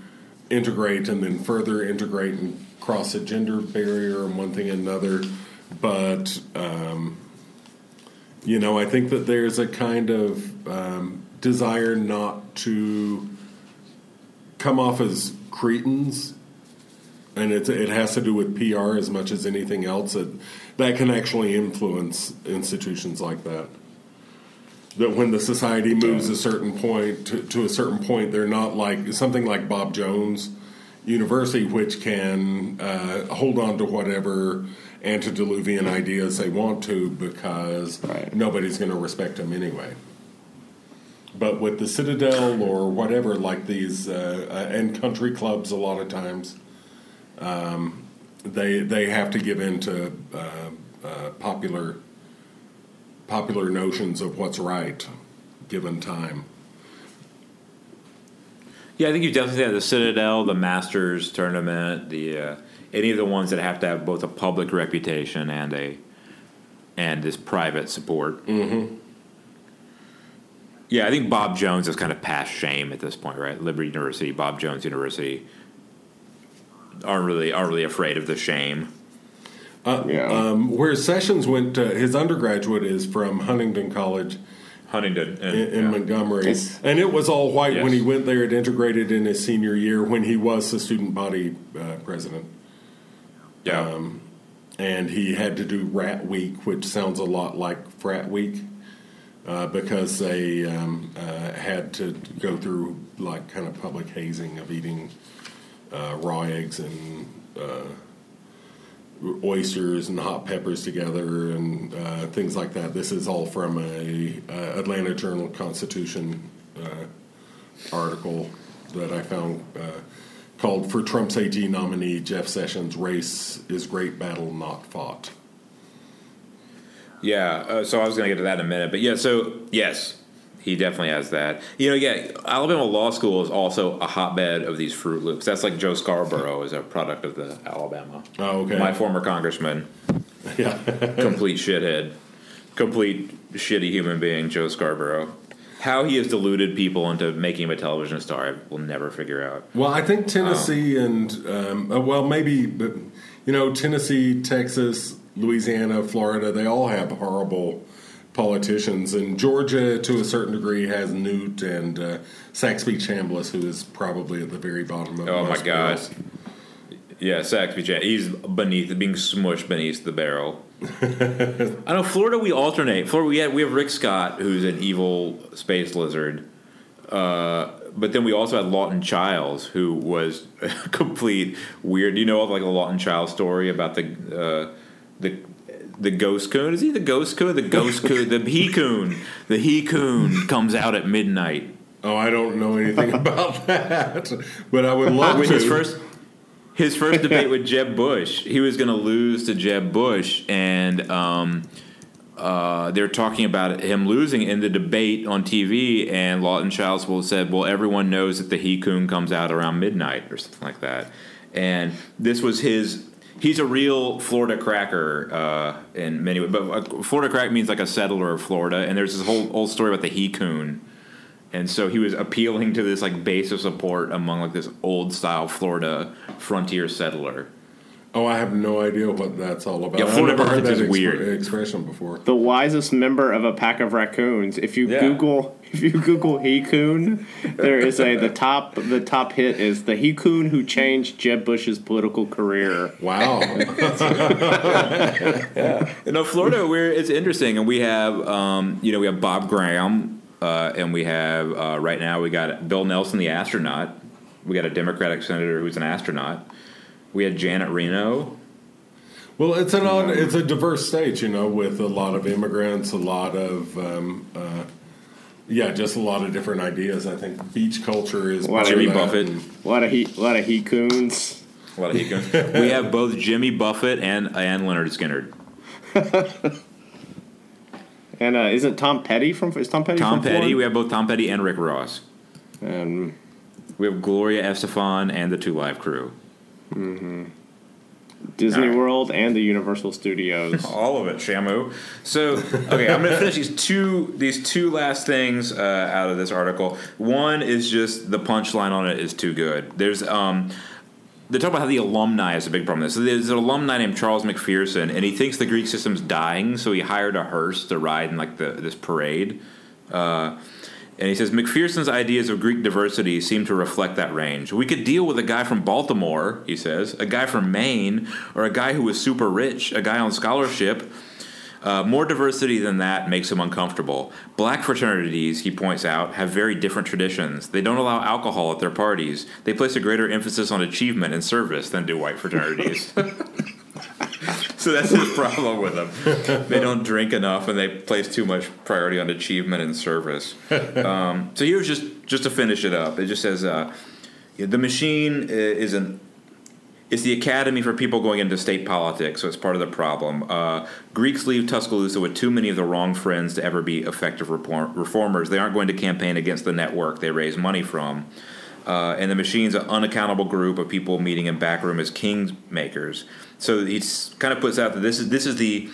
integrate and then further integrate and cross a gender barrier and one thing and another. But um, you know, I think that there's a kind of um, desire not to come off as cretins, and it it has to do with PR as much as anything else. That that can actually influence institutions like that. That when the society moves a certain point to, to a certain point, they're not like something like Bob Jones University, which can uh, hold on to whatever antediluvian ideas they want to because
Right.
nobody's going to respect them anyway. But with the Citadel or whatever, like these uh, uh, and country clubs, a lot of times, um, they they have to give in to uh, uh, popular popular notions of what's right, given time.
Yeah, I think you definitely have the Citadel, the Masters tournament, the uh, any of the ones that have to have both a public reputation and a and this private support. Mm-hmm. Yeah, I think Bob Jones is kind of past shame at this point, right? Liberty University, Bob Jones University aren't really aren't really afraid of the shame.
Yeah.
Um, where Sessions went, to, his undergraduate is from Huntingdon College
Huntingdon and,
in, in
yeah.
Montgomery,
It's-
and it was all white when he went there. It integrated in his senior year when he was the student body uh, president.
Yeah.
Um, and he had to do Rat Week, which sounds a lot like Frat Week, uh, because they um, uh, had to go through like kind of public hazing of eating uh, raw eggs and uh, oysters and hot peppers together and uh, things like that. This is all from a Atlanta Journal Constitution uh, article that I found called "For Trump's AG Nominee Jeff Sessions: Race is Great Battle Not Fought."
Yeah, uh, so I was going to get to that in a minute, but yeah, so yes, he definitely has that. You know, yeah, Alabama Law School is also a hotbed of these Fruit Loops. That's like Joe Scarborough is a product of the Alabama.
Oh, okay.
My former congressman,
Yeah,
complete shithead, complete shitty human being, Joe Scarborough. How he has deluded people into making him a television star, I will never figure out.
well, I think Tennessee and um, uh, well, maybe, but you know, Tennessee, Texas, Louisiana, Florida, they all have horrible politicians, and Georgia, to a certain degree, has Newt and uh, Saxby Chambliss, who is probably at the very bottom of.
Oh my God. Yeah, Saxby Chambliss. He's beneath, being smushed beneath the barrel. I know Florida. We alternate. Florida. We have we have Rick Scott, who's an evil space lizard. Uh, but then we also had Lawton Chiles, who was a complete weird. You know, like the Lawton Chiles story about the uh, the the ghost coon. Is he the ghost coon? The ghost coon. The he coon. The he coon comes out at midnight.
Oh, I don't know anything about that, but I would love
When
to.
his first his first debate with Jeb Bush, he was going to lose to Jeb Bush, and um, uh, they're talking about him losing in the debate on TV. And Lawton Chiles will said, "Well, everyone knows that the he coon comes out around midnight or something like that." And this was his. He's a real Florida cracker uh, in many ways, but uh, Florida crack means like a settler of Florida. And there's this whole old story about the he coon and so he was appealing to this like base of support among like this old style Florida frontier settler.
oh, I have no idea what that's all about.
Yeah,
I've never heard
politics
that
is weird.
expression before.
The wisest member of a pack of raccoons. If you
Yeah.
Google if you Google he coon, there is a the top the top hit is the he coon who changed Jeb Bush's political career.
Wow. yeah.
You know, Florida, where it's interesting, and we have um, you know we have Bob Graham, uh, and we have uh, right now we got Bill Nelson, the astronaut. We got a Democratic senator who's an astronaut. We had Janet Reno.
Well, it's an odd, it's a diverse state, you know, with a lot of immigrants, a lot of, um, uh, yeah, just a lot of different ideas. I think beach culture is
Well,
part of
Jimmy Buffett.
and-
A lot of he a lot of he coons.
A lot of he coons. we have both Jimmy Buffett and and Lynyrd Skynyrd.
And uh, isn't Tom Petty from is Tom Petty
Tom
from
Petty. We have both Tom Petty and Rick Ross.
And
We have Gloria Estefan and the Two Live Crew.
Disney
All right.
World and the Universal Studios.
All of it, Shamu. So, okay, I'm going to finish these two these two last things uh, out of this article. One is just the punchline on it is too good. There's um. They talk about how the alumni is a big problem. So there's an alumni named Charles McPherson, and he thinks the Greek system's dying, so he hired a hearse to ride in like the this parade. Uh, and he says McPherson's ideas of Greek diversity seem to reflect that range. We could deal with a guy from Baltimore, he says, a guy from Maine, or a guy who was super rich, a guy on scholarship. Uh, more diversity than that makes him uncomfortable. Black fraternities, he points out, have very different traditions. They don't allow alcohol at their parties. They place a greater emphasis on achievement and service than do white fraternities. so that's his problem with them. They don't drink enough, and they place too much priority on achievement and service. Um, so here's just just to finish it up. It just says uh, the machine is an it's the academy for people going into state politics, so it's part of the problem. Uh, Greeks leave Tuscaloosa with too many of the wrong friends to ever be effective reform- reformers. They aren't going to campaign against the network they raise money from. Uh, and the machine's an unaccountable group of people meeting in back room as kingmakers. So he kind of puts out that this is this is the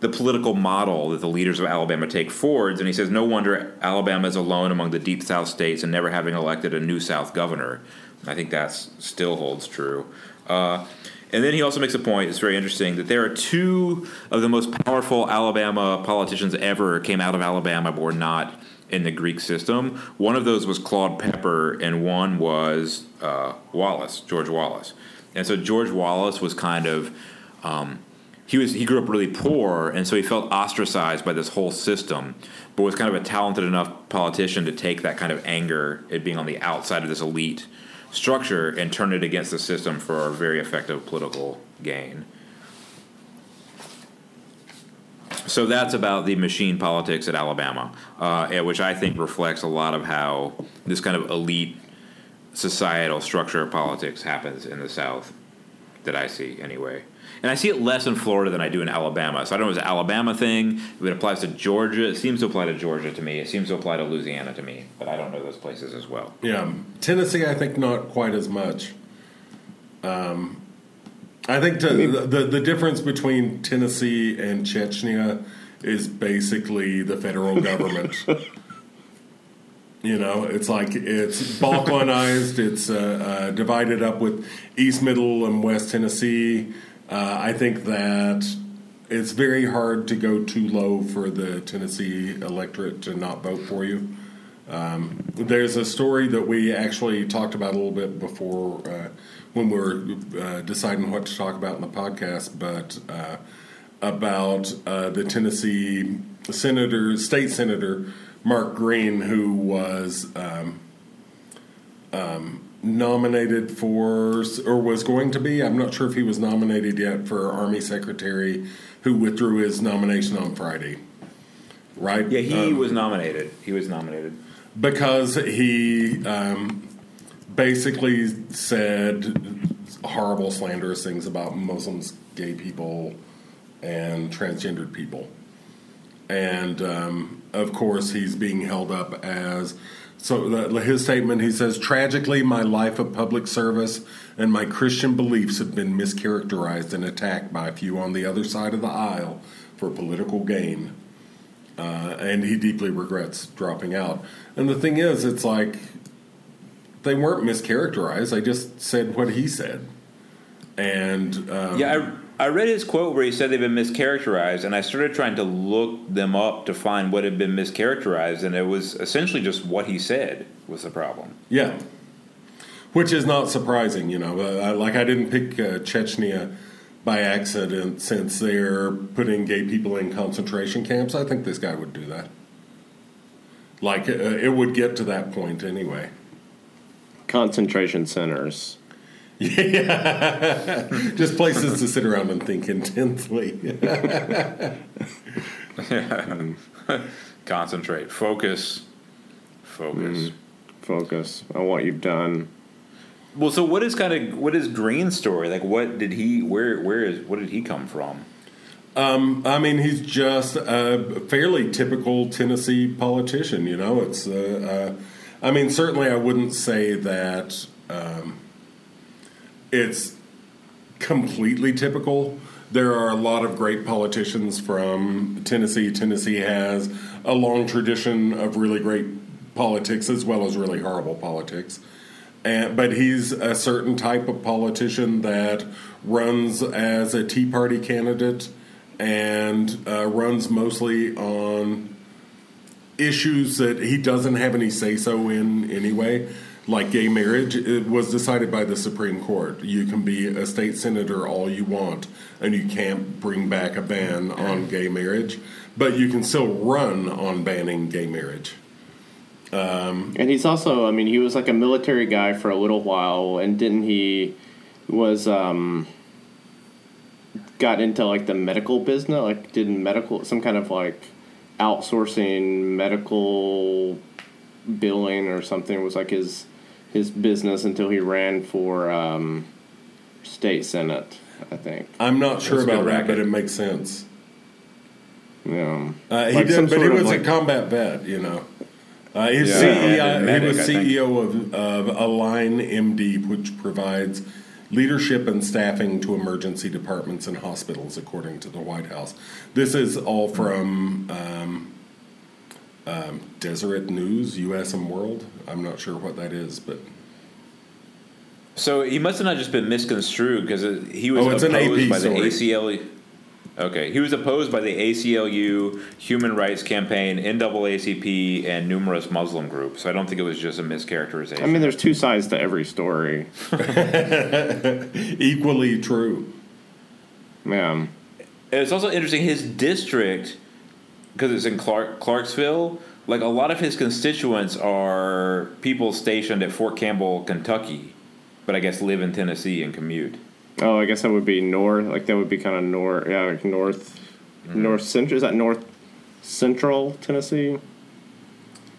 the political model that the leaders of Alabama take forwards, and he says no wonder Alabama is alone among the deep South states and never having elected a new South governor. I think that still holds true. Uh, and then he also makes a point, it's very interesting, that there are two of the most powerful Alabama politicians ever came out of Alabama but were not in the Greek system. One of those was Claude Pepper, and one was uh, Wallace, George Wallace. And so George Wallace was kind of. Um, he was he grew up really poor and so he felt ostracized by this whole system but was kind of a talented enough politician to take that kind of anger at being on the outside of this elite structure and turn it against the system for a very effective political gain so that's about the machine politics at Alabama, uh, which I think reflects a lot of how this kind of elite societal structure of politics happens in the South that I see anyway. And I see it less in Florida than I do in Alabama. So I don't know if it's an Alabama thing. If it applies to Georgia, it seems to apply to Georgia to me. It seems to apply to Louisiana to me, but I don't know those places as well.
Yeah, Tennessee, I think not quite as much. Um, I think to, the, the the difference between Tennessee and Chechnya is basically the federal government. you know, it's like it's balkanized. It's uh, uh, divided up with East, Middle, and West Tennessee. Uh, I think that it's very hard to go too low for the Tennessee electorate to not vote for you. Um, there's a story that we actually talked about a little bit before uh, when we were uh, deciding what to talk about in the podcast, but uh, about uh, the Tennessee senator, state senator Mark Green, who was um, um, nominated for, or was going to be. I'm not sure if he was nominated yet for Army Secretary, who withdrew his nomination on Friday. Right?
Yeah, he
Um,
was nominated. He was nominated.
because he um, basically said horrible, slanderous things about Muslims, gay people, and transgendered people. And um, of course, he's being held up as so. The, his statement he says, Tragically, my life of public service and my Christian beliefs have been mischaracterized and attacked by a few on the other side of the aisle for political gain uh, and he deeply regrets dropping out. And the thing is, it's like they weren't mischaracterized. I just said what he said, and um,
Yeah, I, I read his quote where he said they've been mischaracterized, and I started trying to look them up to find what had been mischaracterized, and it was essentially just what he said was the problem.
yeah, which is not surprising. You know, uh, like I didn't pick uh, Chechnya by accident since they're putting gay people in concentration camps. I think this guy would do that. Like uh, it would get to that point anyway.
Concentration centers.
Just places to sit around and think intensely.
Concentrate, focus, focus.
Focus on what you've done.
Well, so what is kind of what is Green's story? Like, what did he? Where where is what did he come from?
Um, I mean, he's just a fairly typical Tennessee politician. You know, it's. Uh, uh, I mean, certainly, I wouldn't say that um, it's completely typical. There are a lot of great politicians from Tennessee. Tennessee has a long tradition of really great politics as well as really horrible politics. And, but he's a certain type of politician that runs as a Tea Party candidate and uh, runs mostly on issues that he doesn't have any say so in anyway. Like gay marriage, it was decided by the Supreme Court. You can be a state senator all you want, and you can't bring back a ban on gay marriage, but you can still run on banning gay marriage.
And he's also, I mean, he was like a military guy for a little while, and didn't he was um got into like the medical business, like did medical some kind of like outsourcing medical billing or something was like his his business until he ran for um state senate, I think.
I'm not sure about that, but it makes sense.
Yeah.
Uh, he
Like
did, but he was
like-
a combat vet, you know. Uh, he's
Yeah,
CEO,
and
he
medic,
was CEO of, of Align MD, which provides leadership and staffing to emergency departments and hospitals, according to the White House. This is all from um, um, Deseret News, U.S. and World. I'm not sure what that is, but
So he must have not just been misconstrued because he was
Oh,
opposed
AP
by the. ACLU. Okay, he was opposed by the ACLU, Human Rights Campaign, NAACP, and numerous Muslim groups. So I don't think it was just a mischaracterization.
I mean, there's two sides to every story.
equally true.
Man.
And it's also interesting his district because it's in Clark Clarksville. Like a lot of his constituents are people stationed at Fort Campbell, Kentucky, but I guess live in Tennessee and commute.
Oh, I guess that would be north. Like that would be kind of north. Yeah, like north, north central. Is that north central Tennessee?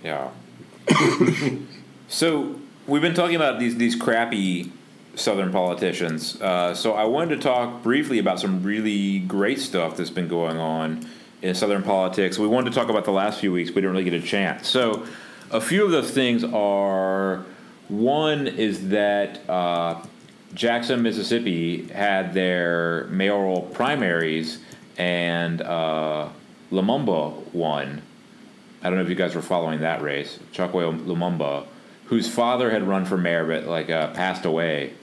Yeah. so we've been talking about these these crappy Southern politicians. Uh, so I wanted to talk briefly about some really great stuff that's been going on in Southern politics. We wanted to talk about the last few weeks, but we didn't really get a chance. So a few of those things are one is that uh, Jackson, Mississippi had their mayoral primaries, and uh, Lumumba won. I don't know if you guys were following that race. Chokwe Lumumba, whose father had run for mayor but like uh, passed away,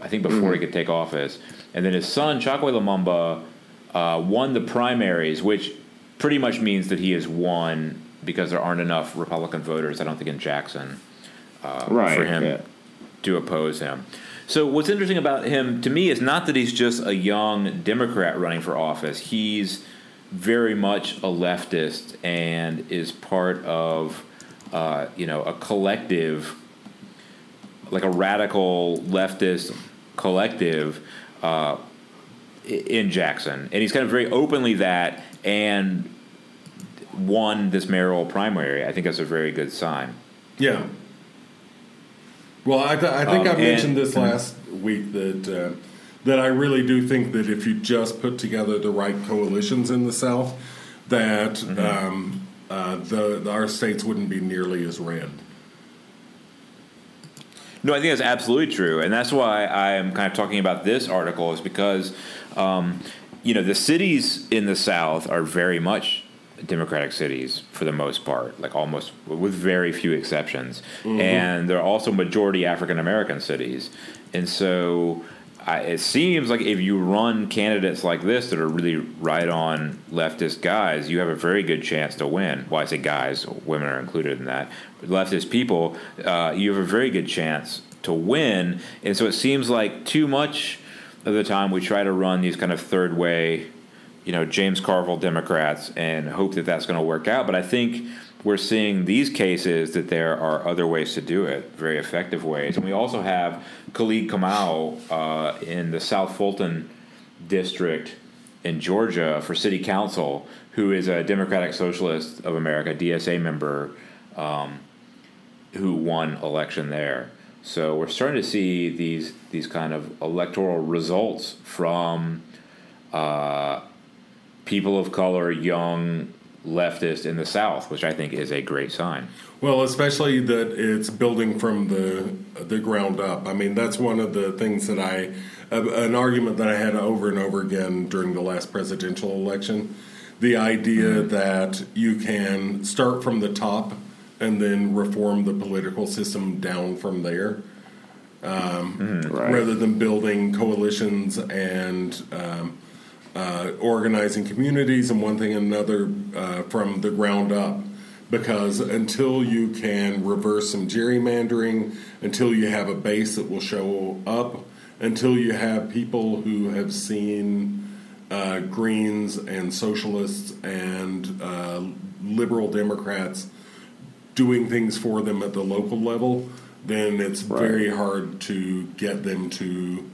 I think before he could take office, and then his son Chokwe Lumumba uh, won the primaries, which pretty much means that he has won because there aren't enough Republican voters, I don't think in Jackson uh,
Right,
for him
yeah.
to oppose him. So what's interesting about him to me is not that he's just a young Democrat running for office. He's very much a leftist and is part of uh, you know a collective, like a radical leftist collective uh, in Jackson, and he's kind of very openly that and won this mayoral primary. I think that's a very good sign.
Yeah. Well, I, th- I think
Um,
I mentioned
and-
this last week that uh, that I really do think that if you just put together the right coalitions in the South, that
Mm-hmm.
um, uh, the our states wouldn't be nearly as red.
No, I think that's absolutely true, and that's why I am kind of talking about this article is because, um, you know, the cities in the South are very much Democratic cities for the most part, like almost with very few exceptions, and they're also majority African American cities, and so. I, it seems like if you run candidates like this that are really right on leftist guys, you have a very good chance to win. Well, I say guys, women are included in that. Leftist people, uh, you have a very good chance to win. And so it seems like too much of the time we try to run these kind of third way, you know, James Carville Democrats and hope that that's going to work out. But I think we're seeing these cases that there are other ways to do it, very effective ways. And we also have Khalid Kamau uh, in the South Fulton district in Georgia for city council, who is a Democratic Socialist of America, DSA member, um, who won election there. So we're starting to see these these kind of electoral results from uh, people of color, young leftists in the South, which I think is a great sign.
Well, especially that it's building from the the ground up. I mean, that's one of the things that I an argument that I had over and over again during the last presidential election. The idea that you can start from the top and then reform the political system down from there,
Right.
rather than building coalitions and um, uh, organizing communities and one thing and another uh, from the ground up. Because until you can reverse some gerrymandering, until you have a base that will show up, until you have people who have seen uh, Greens and socialists and uh, liberal Democrats doing things for them at the local level, then it's
Right.
very hard to get them to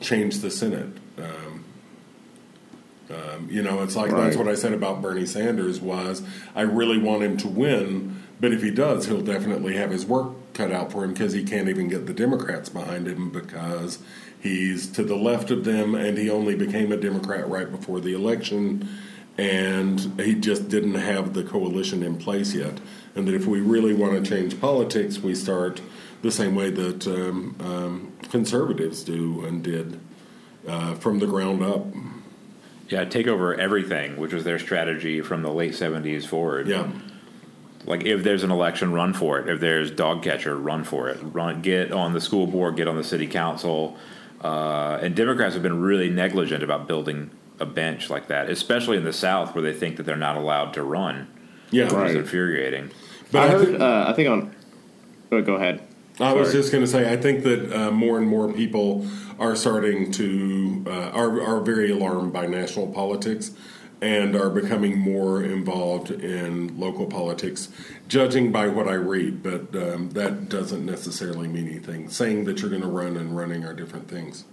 change the Senate. Um, um, you know, it's like that's what I said about Bernie Sanders was I really want him to win, but if he does, he'll definitely have his work cut out for him because he can't even get the Democrats behind him because he's to the left of them and he only became a Democrat right before the election and he just didn't have the coalition in place yet. And that if we really want to change politics, we start the same way that um, um, conservatives do and did uh, from the ground up.
Yeah, take over everything, which was their strategy from the late '70s forward.
Yeah.
Like if there's an election, run for it. If there's dog catcher, run for it. Run, get on the school board, get on the city council. Uh, and Democrats have been really negligent about building a bench like that, especially in the South, where they think that they're not allowed to run.
Yeah.
Which
Right.
is infuriating.
But
I
I
heard.
think-
uh, I think on. Oh, go ahead.
I was just going to say, I think that uh, more and more people are starting to uh, are are very alarmed by national politics and are becoming more involved in local politics, judging by what I read. But um, that doesn't necessarily mean anything. Saying that you're going to run and running are different things.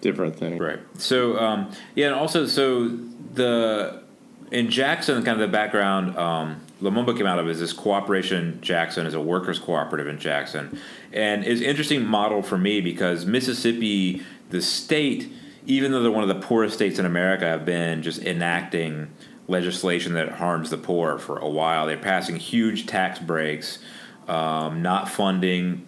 Different thing.
Right. So um, yeah, and also so the in Jackson, kind of the background um, Lumumba came out of is this cooperation. Jackson is a workers' cooperative in Jackson, and is interesting model for me because Mississippi, the state, even though they're one of the poorest states in America, have been just enacting legislation that harms the poor for a while. They're passing huge tax breaks, um, not funding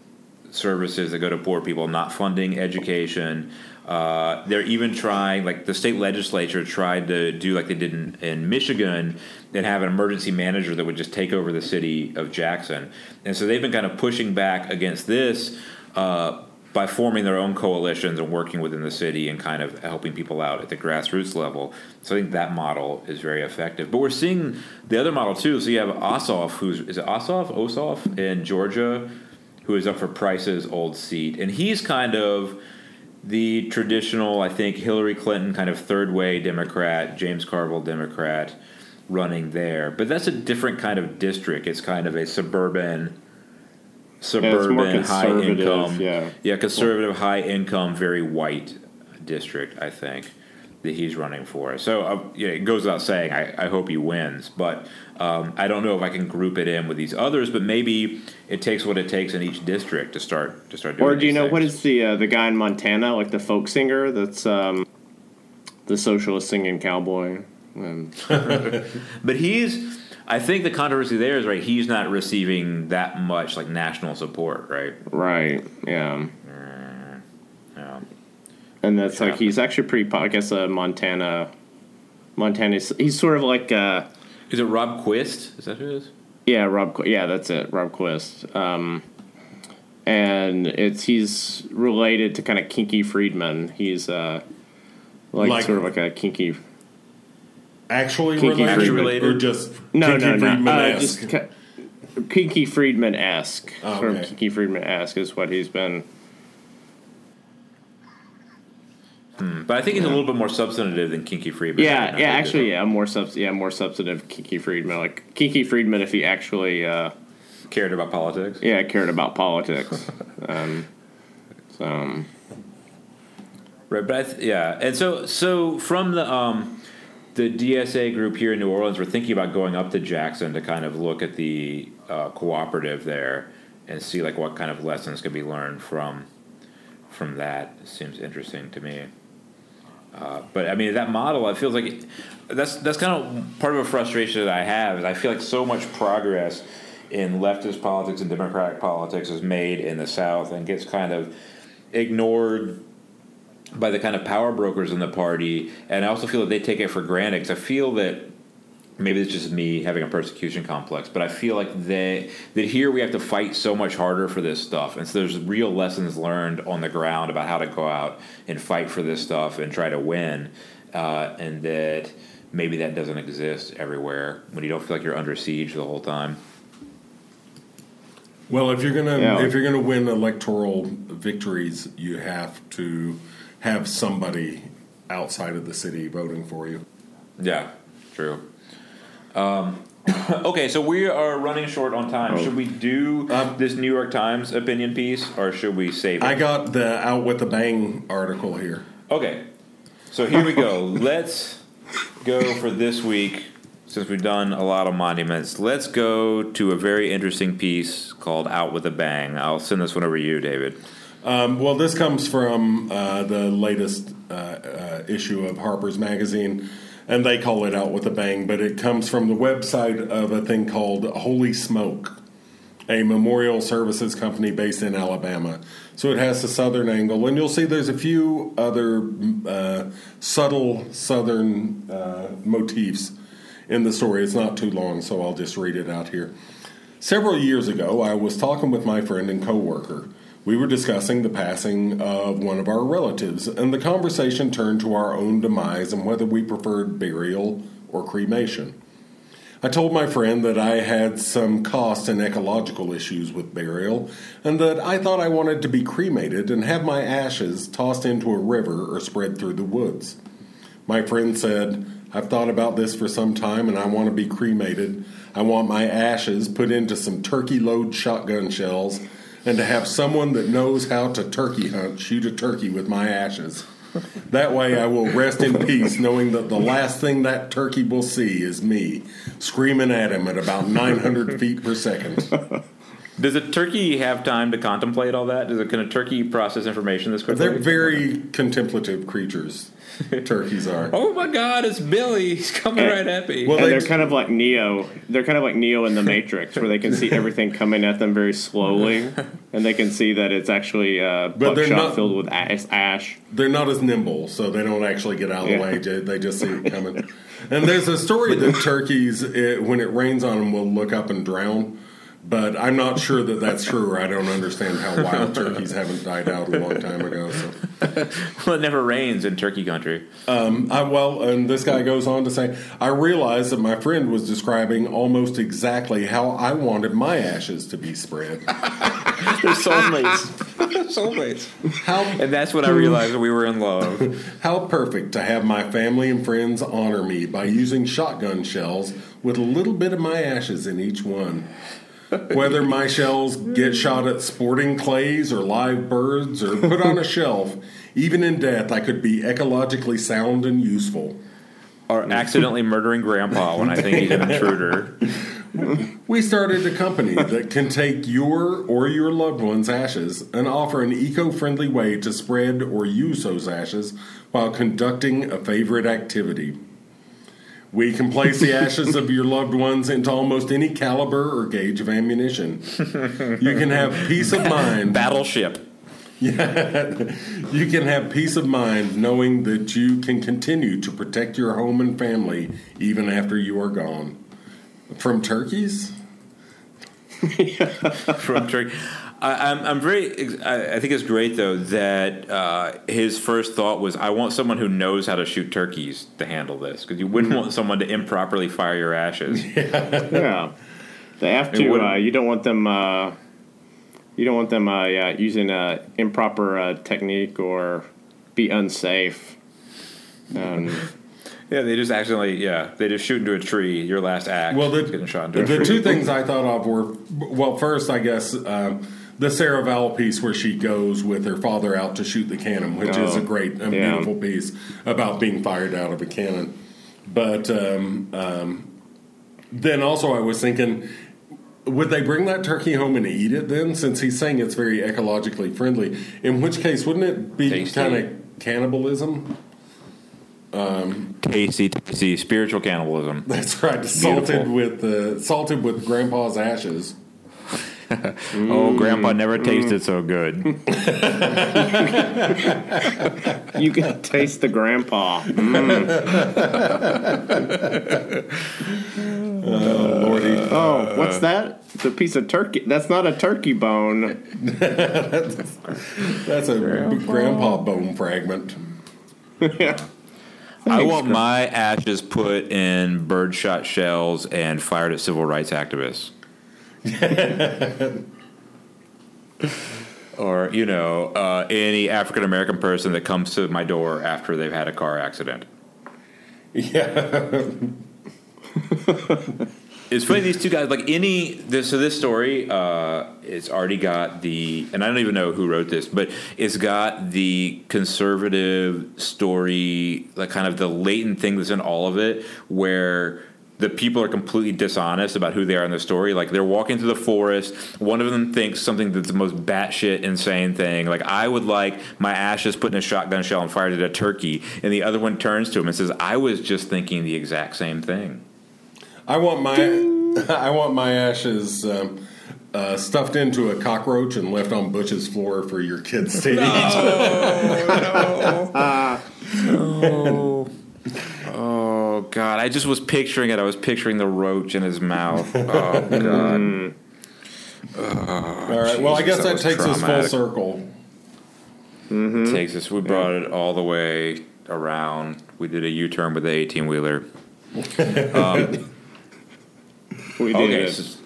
services that go to poor people, not funding education. Uh, they're even trying, like the state legislature tried to do like they did in, in Michigan and have an emergency manager that would just take over the city of Jackson. And so they've been kind of pushing back against this. Uh, by forming their own coalitions and working within the city and kind of helping people out at the grassroots level. So I think that model is very effective. But we're seeing the other model too. So you have Ossoff, who's is it Ossoff, Ossoff in Georgia, who is up for Price's old seat, and he's kind of the traditional, I think, Hillary Clinton kind of third way Democrat, James Carville Democrat running there. But that's a different kind of district. It's kind of a suburban suburban high income
yeah.
yeah conservative high income very white district i think that he's running for so uh, yeah, it goes without saying i, I hope he wins but um, i don't know if i can group it in with these others but maybe it takes what it takes in each district to start to start doing
Or do you know what
things.
is the uh, the guy in Montana, like the folk singer that's um, the socialist singing cowboy? Um,
but he's i think the controversy there is right he's not receiving that much like national support right
right, yeah And that's like he's actually pretty. po- I guess uh, Montana, Montana. He's sort of like uh,
is it rob quist is that who it is
yeah, Rob. Qu- Yeah, that's it, Rob Quist. Um, and it's he's related to kind of Kinky Friedman. He's uh, like,
Like-
sort of like a kinky.
Actually
Kinky
related,
Friedman.
or just
No,
Kinky
no, no. Uh, just ki- Kinky Friedman esque.
Oh,
sort
okay.
of Kinky Friedman esque is what he's been.
But i think he's a little bit more substantive than kinky friedman
Yeah, yeah. Actually, yeah, more subs. Yeah, more substantive Kinky Friedman. Like Kinky Friedman, if he actually, uh,
cared about politics
yeah, cared about politics. um, so um,
Right, but th- yeah, and so so from the um, the DSA group here in New Orleans, we're thinking about going up to Jackson to kind of look at the uh, cooperative there and see like what kind of lessons can be learned from from that. seems interesting to me. Uh, but I mean that model, it feels like it, that's that's kind of part of a frustration that I have. Is I feel like so much progress in leftist politics and democratic politics is made in the South and gets kind of ignored by the kind of power brokers in the party, and I also feel that they take it for granted. Because I feel that maybe it's just me having a persecution complex, but I feel like they that here we have to fight so much harder for this stuff, and so there's real lessons learned on the ground about how to go out and fight for this stuff and try to win, uh, and that maybe that doesn't exist everywhere when you don't feel like you're under siege the whole time.
Well, if you're gonna
Yeah.
if you're gonna win electoral victories, you have to have somebody outside of the city voting for you.
Yeah, true. Um, okay, so we are running short on time.
Oh.
Should we do
Um,
this New York Times opinion piece, or should we save it?
I got the out with the bang article here.
okay, so here we go. Let's go for this week. Since we've done a lot of monuments, let's go to a very interesting piece called "Out with a Bang." I'll send this one over to you, David.
Um, well, this comes from uh, the latest uh, uh, issue of Harper's Magazine, and they call it out with a bang, but it comes from the website of a thing called Holy Smoke, a memorial services company based in Alabama. So it has the southern angle, and you'll see there's a few other uh, subtle southern uh, motifs in the story. It's not too long, so I'll just read it out here. Several years ago, I was talking with my friend and coworker. We were discussing the passing of one of our relatives, and the conversation turned to our own demise and whether we preferred burial or cremation. I told my friend that I had some cost and ecological issues with burial, and that I thought I wanted to be cremated and have my ashes tossed into a river or spread through the woods. My friend said, I've thought about this for some time and I want to be cremated. I want my ashes put into some turkey load shotgun shells and to have someone that knows how to turkey hunt shoot a turkey with my ashes. That way I will rest in peace knowing that the last thing that turkey will see is me screaming at him at about 900 feet per second.
Does a turkey have time to contemplate all that? Does it, can a turkey process information this quickly?
They're very contemplative creatures, turkeys are.
Oh my God! It's Billy. He's coming right at me.
Well,
and
they-
they're kind of like Neo. They're kind of like Neo in the Matrix, where they can see everything coming at them very slowly, and they can see that it's actually uh,
But they're not-
filled with ash. ash.
they're not as nimble, so they don't actually get out of the
Yeah.
way. Ju- They just see it coming. and there's a story that turkeys, it, when it rains on them, will look up and drown. But I'm not sure that that's true. Or I don't understand how wild turkeys haven't died out a long time ago. So.
Well, it never rains in turkey country.
Um, I, well, and this guy goes on to say, I realized that my friend was describing almost exactly how I wanted my ashes to be spread.
They're soulmates. soulmates.
How
And that's when I realized we were in love.
How perfect to have my family and friends honor me by using shotgun shells with a little bit of my ashes in each one. Whether my shells get shot at sporting clays or live birds or put on a shelf, even in death, I could be ecologically sound and useful.
Or accidentally murdering grandpa when I think he's an intruder.
We started a company that can take your or your loved one's ashes and offer an eco friendly way to spread or use those ashes while conducting a favorite activity. We can place the ashes of your loved ones into almost any caliber or gauge of ammunition. You can have peace of mind.
Battleship. Yeah.
You can have peace of mind knowing that you can continue to protect your home and family even after you are gone. From turkeys?
from Turkey. I, I'm, I'm very. I, I think it's great though that uh, his first thought was, "I want someone who knows how to shoot turkeys to handle this," because you wouldn't want someone to improperly fire your ashes.
Yeah, they have
It
to. Uh, you don't want them. Uh, you don't want them uh, yeah, using uh, improper uh, technique or be unsafe. Um,
yeah, they just accidentally. Yeah, they just shoot into a tree. Your last act.
Well, the,
is getting shot into a
the two things I thought of were well, first, I guess um, the Sarah Vowell piece where she goes with her father out to shoot the cannon, which is
Oh,
a great and
yeah.
beautiful piece about being fired out of a cannon. But um, um, then also, I was thinking. Would they bring that turkey home and eat it then? Since he's saying it's very ecologically friendly, in which case wouldn't it be kind of cannibalism?
tasty, tasty spiritual cannibalism.
That's right, salted
Beautiful.
with uh, salted with Grandpa's ashes.
Oh, Grandpa mm, never tasted mm. so good.
you can taste the grandpa. Mm.
Oh, Lordy.
Uh, oh, what's that? It's a piece of turkey. That's not a turkey bone.
That's a grandpa, bone fragment.
yeah.
I want my ashes put in birdshot shells and fired at civil rights activists. or, you know, uh, any African American person that comes to my door after they've had a car accident.
Yeah.
It's funny these two guys like any this so this story uh it's already got the and I don't even know who wrote this but it's got the conservative story like kind of the latent thing that's in all of it where the people are completely dishonest about who they are in the story. Like they're walking through the forest. One of them thinks something that's the most batshit insane thing. Like I would like my ashes put in a shotgun shell and fired at a turkey. And the other one turns to him and says, "I was just thinking the exact same thing."
I want my I want my ashes um, uh, stuffed into a cockroach and left on Butch's floor for your kids to eat.
Oh Oh, God! I just was picturing it. I was picturing the roach in his mouth. Oh God! Mm.
Oh, all right. Well, I guess
that
that,
was
takes us full
traumatic.
circle. Mm-hmm.
Takes us. We brought it all the way around. We did a U-turn with the eighteen wheeler.
Um, we did
Okay.
it.
So,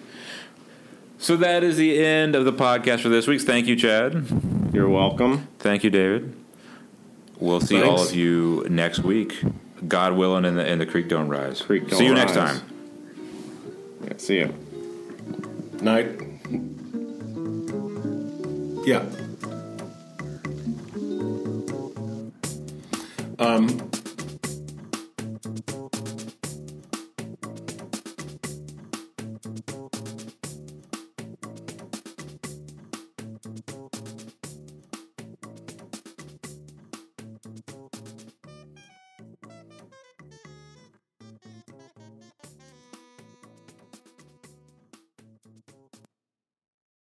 so that is the end of the podcast for this week. Thank you, Chad.
You're welcome.
Thank you, David. We'll see all of you next week. God willing, and the, and the creek don't rise.
Creek don't
see you next time.
Yeah, see you.
Night. Yeah. Um,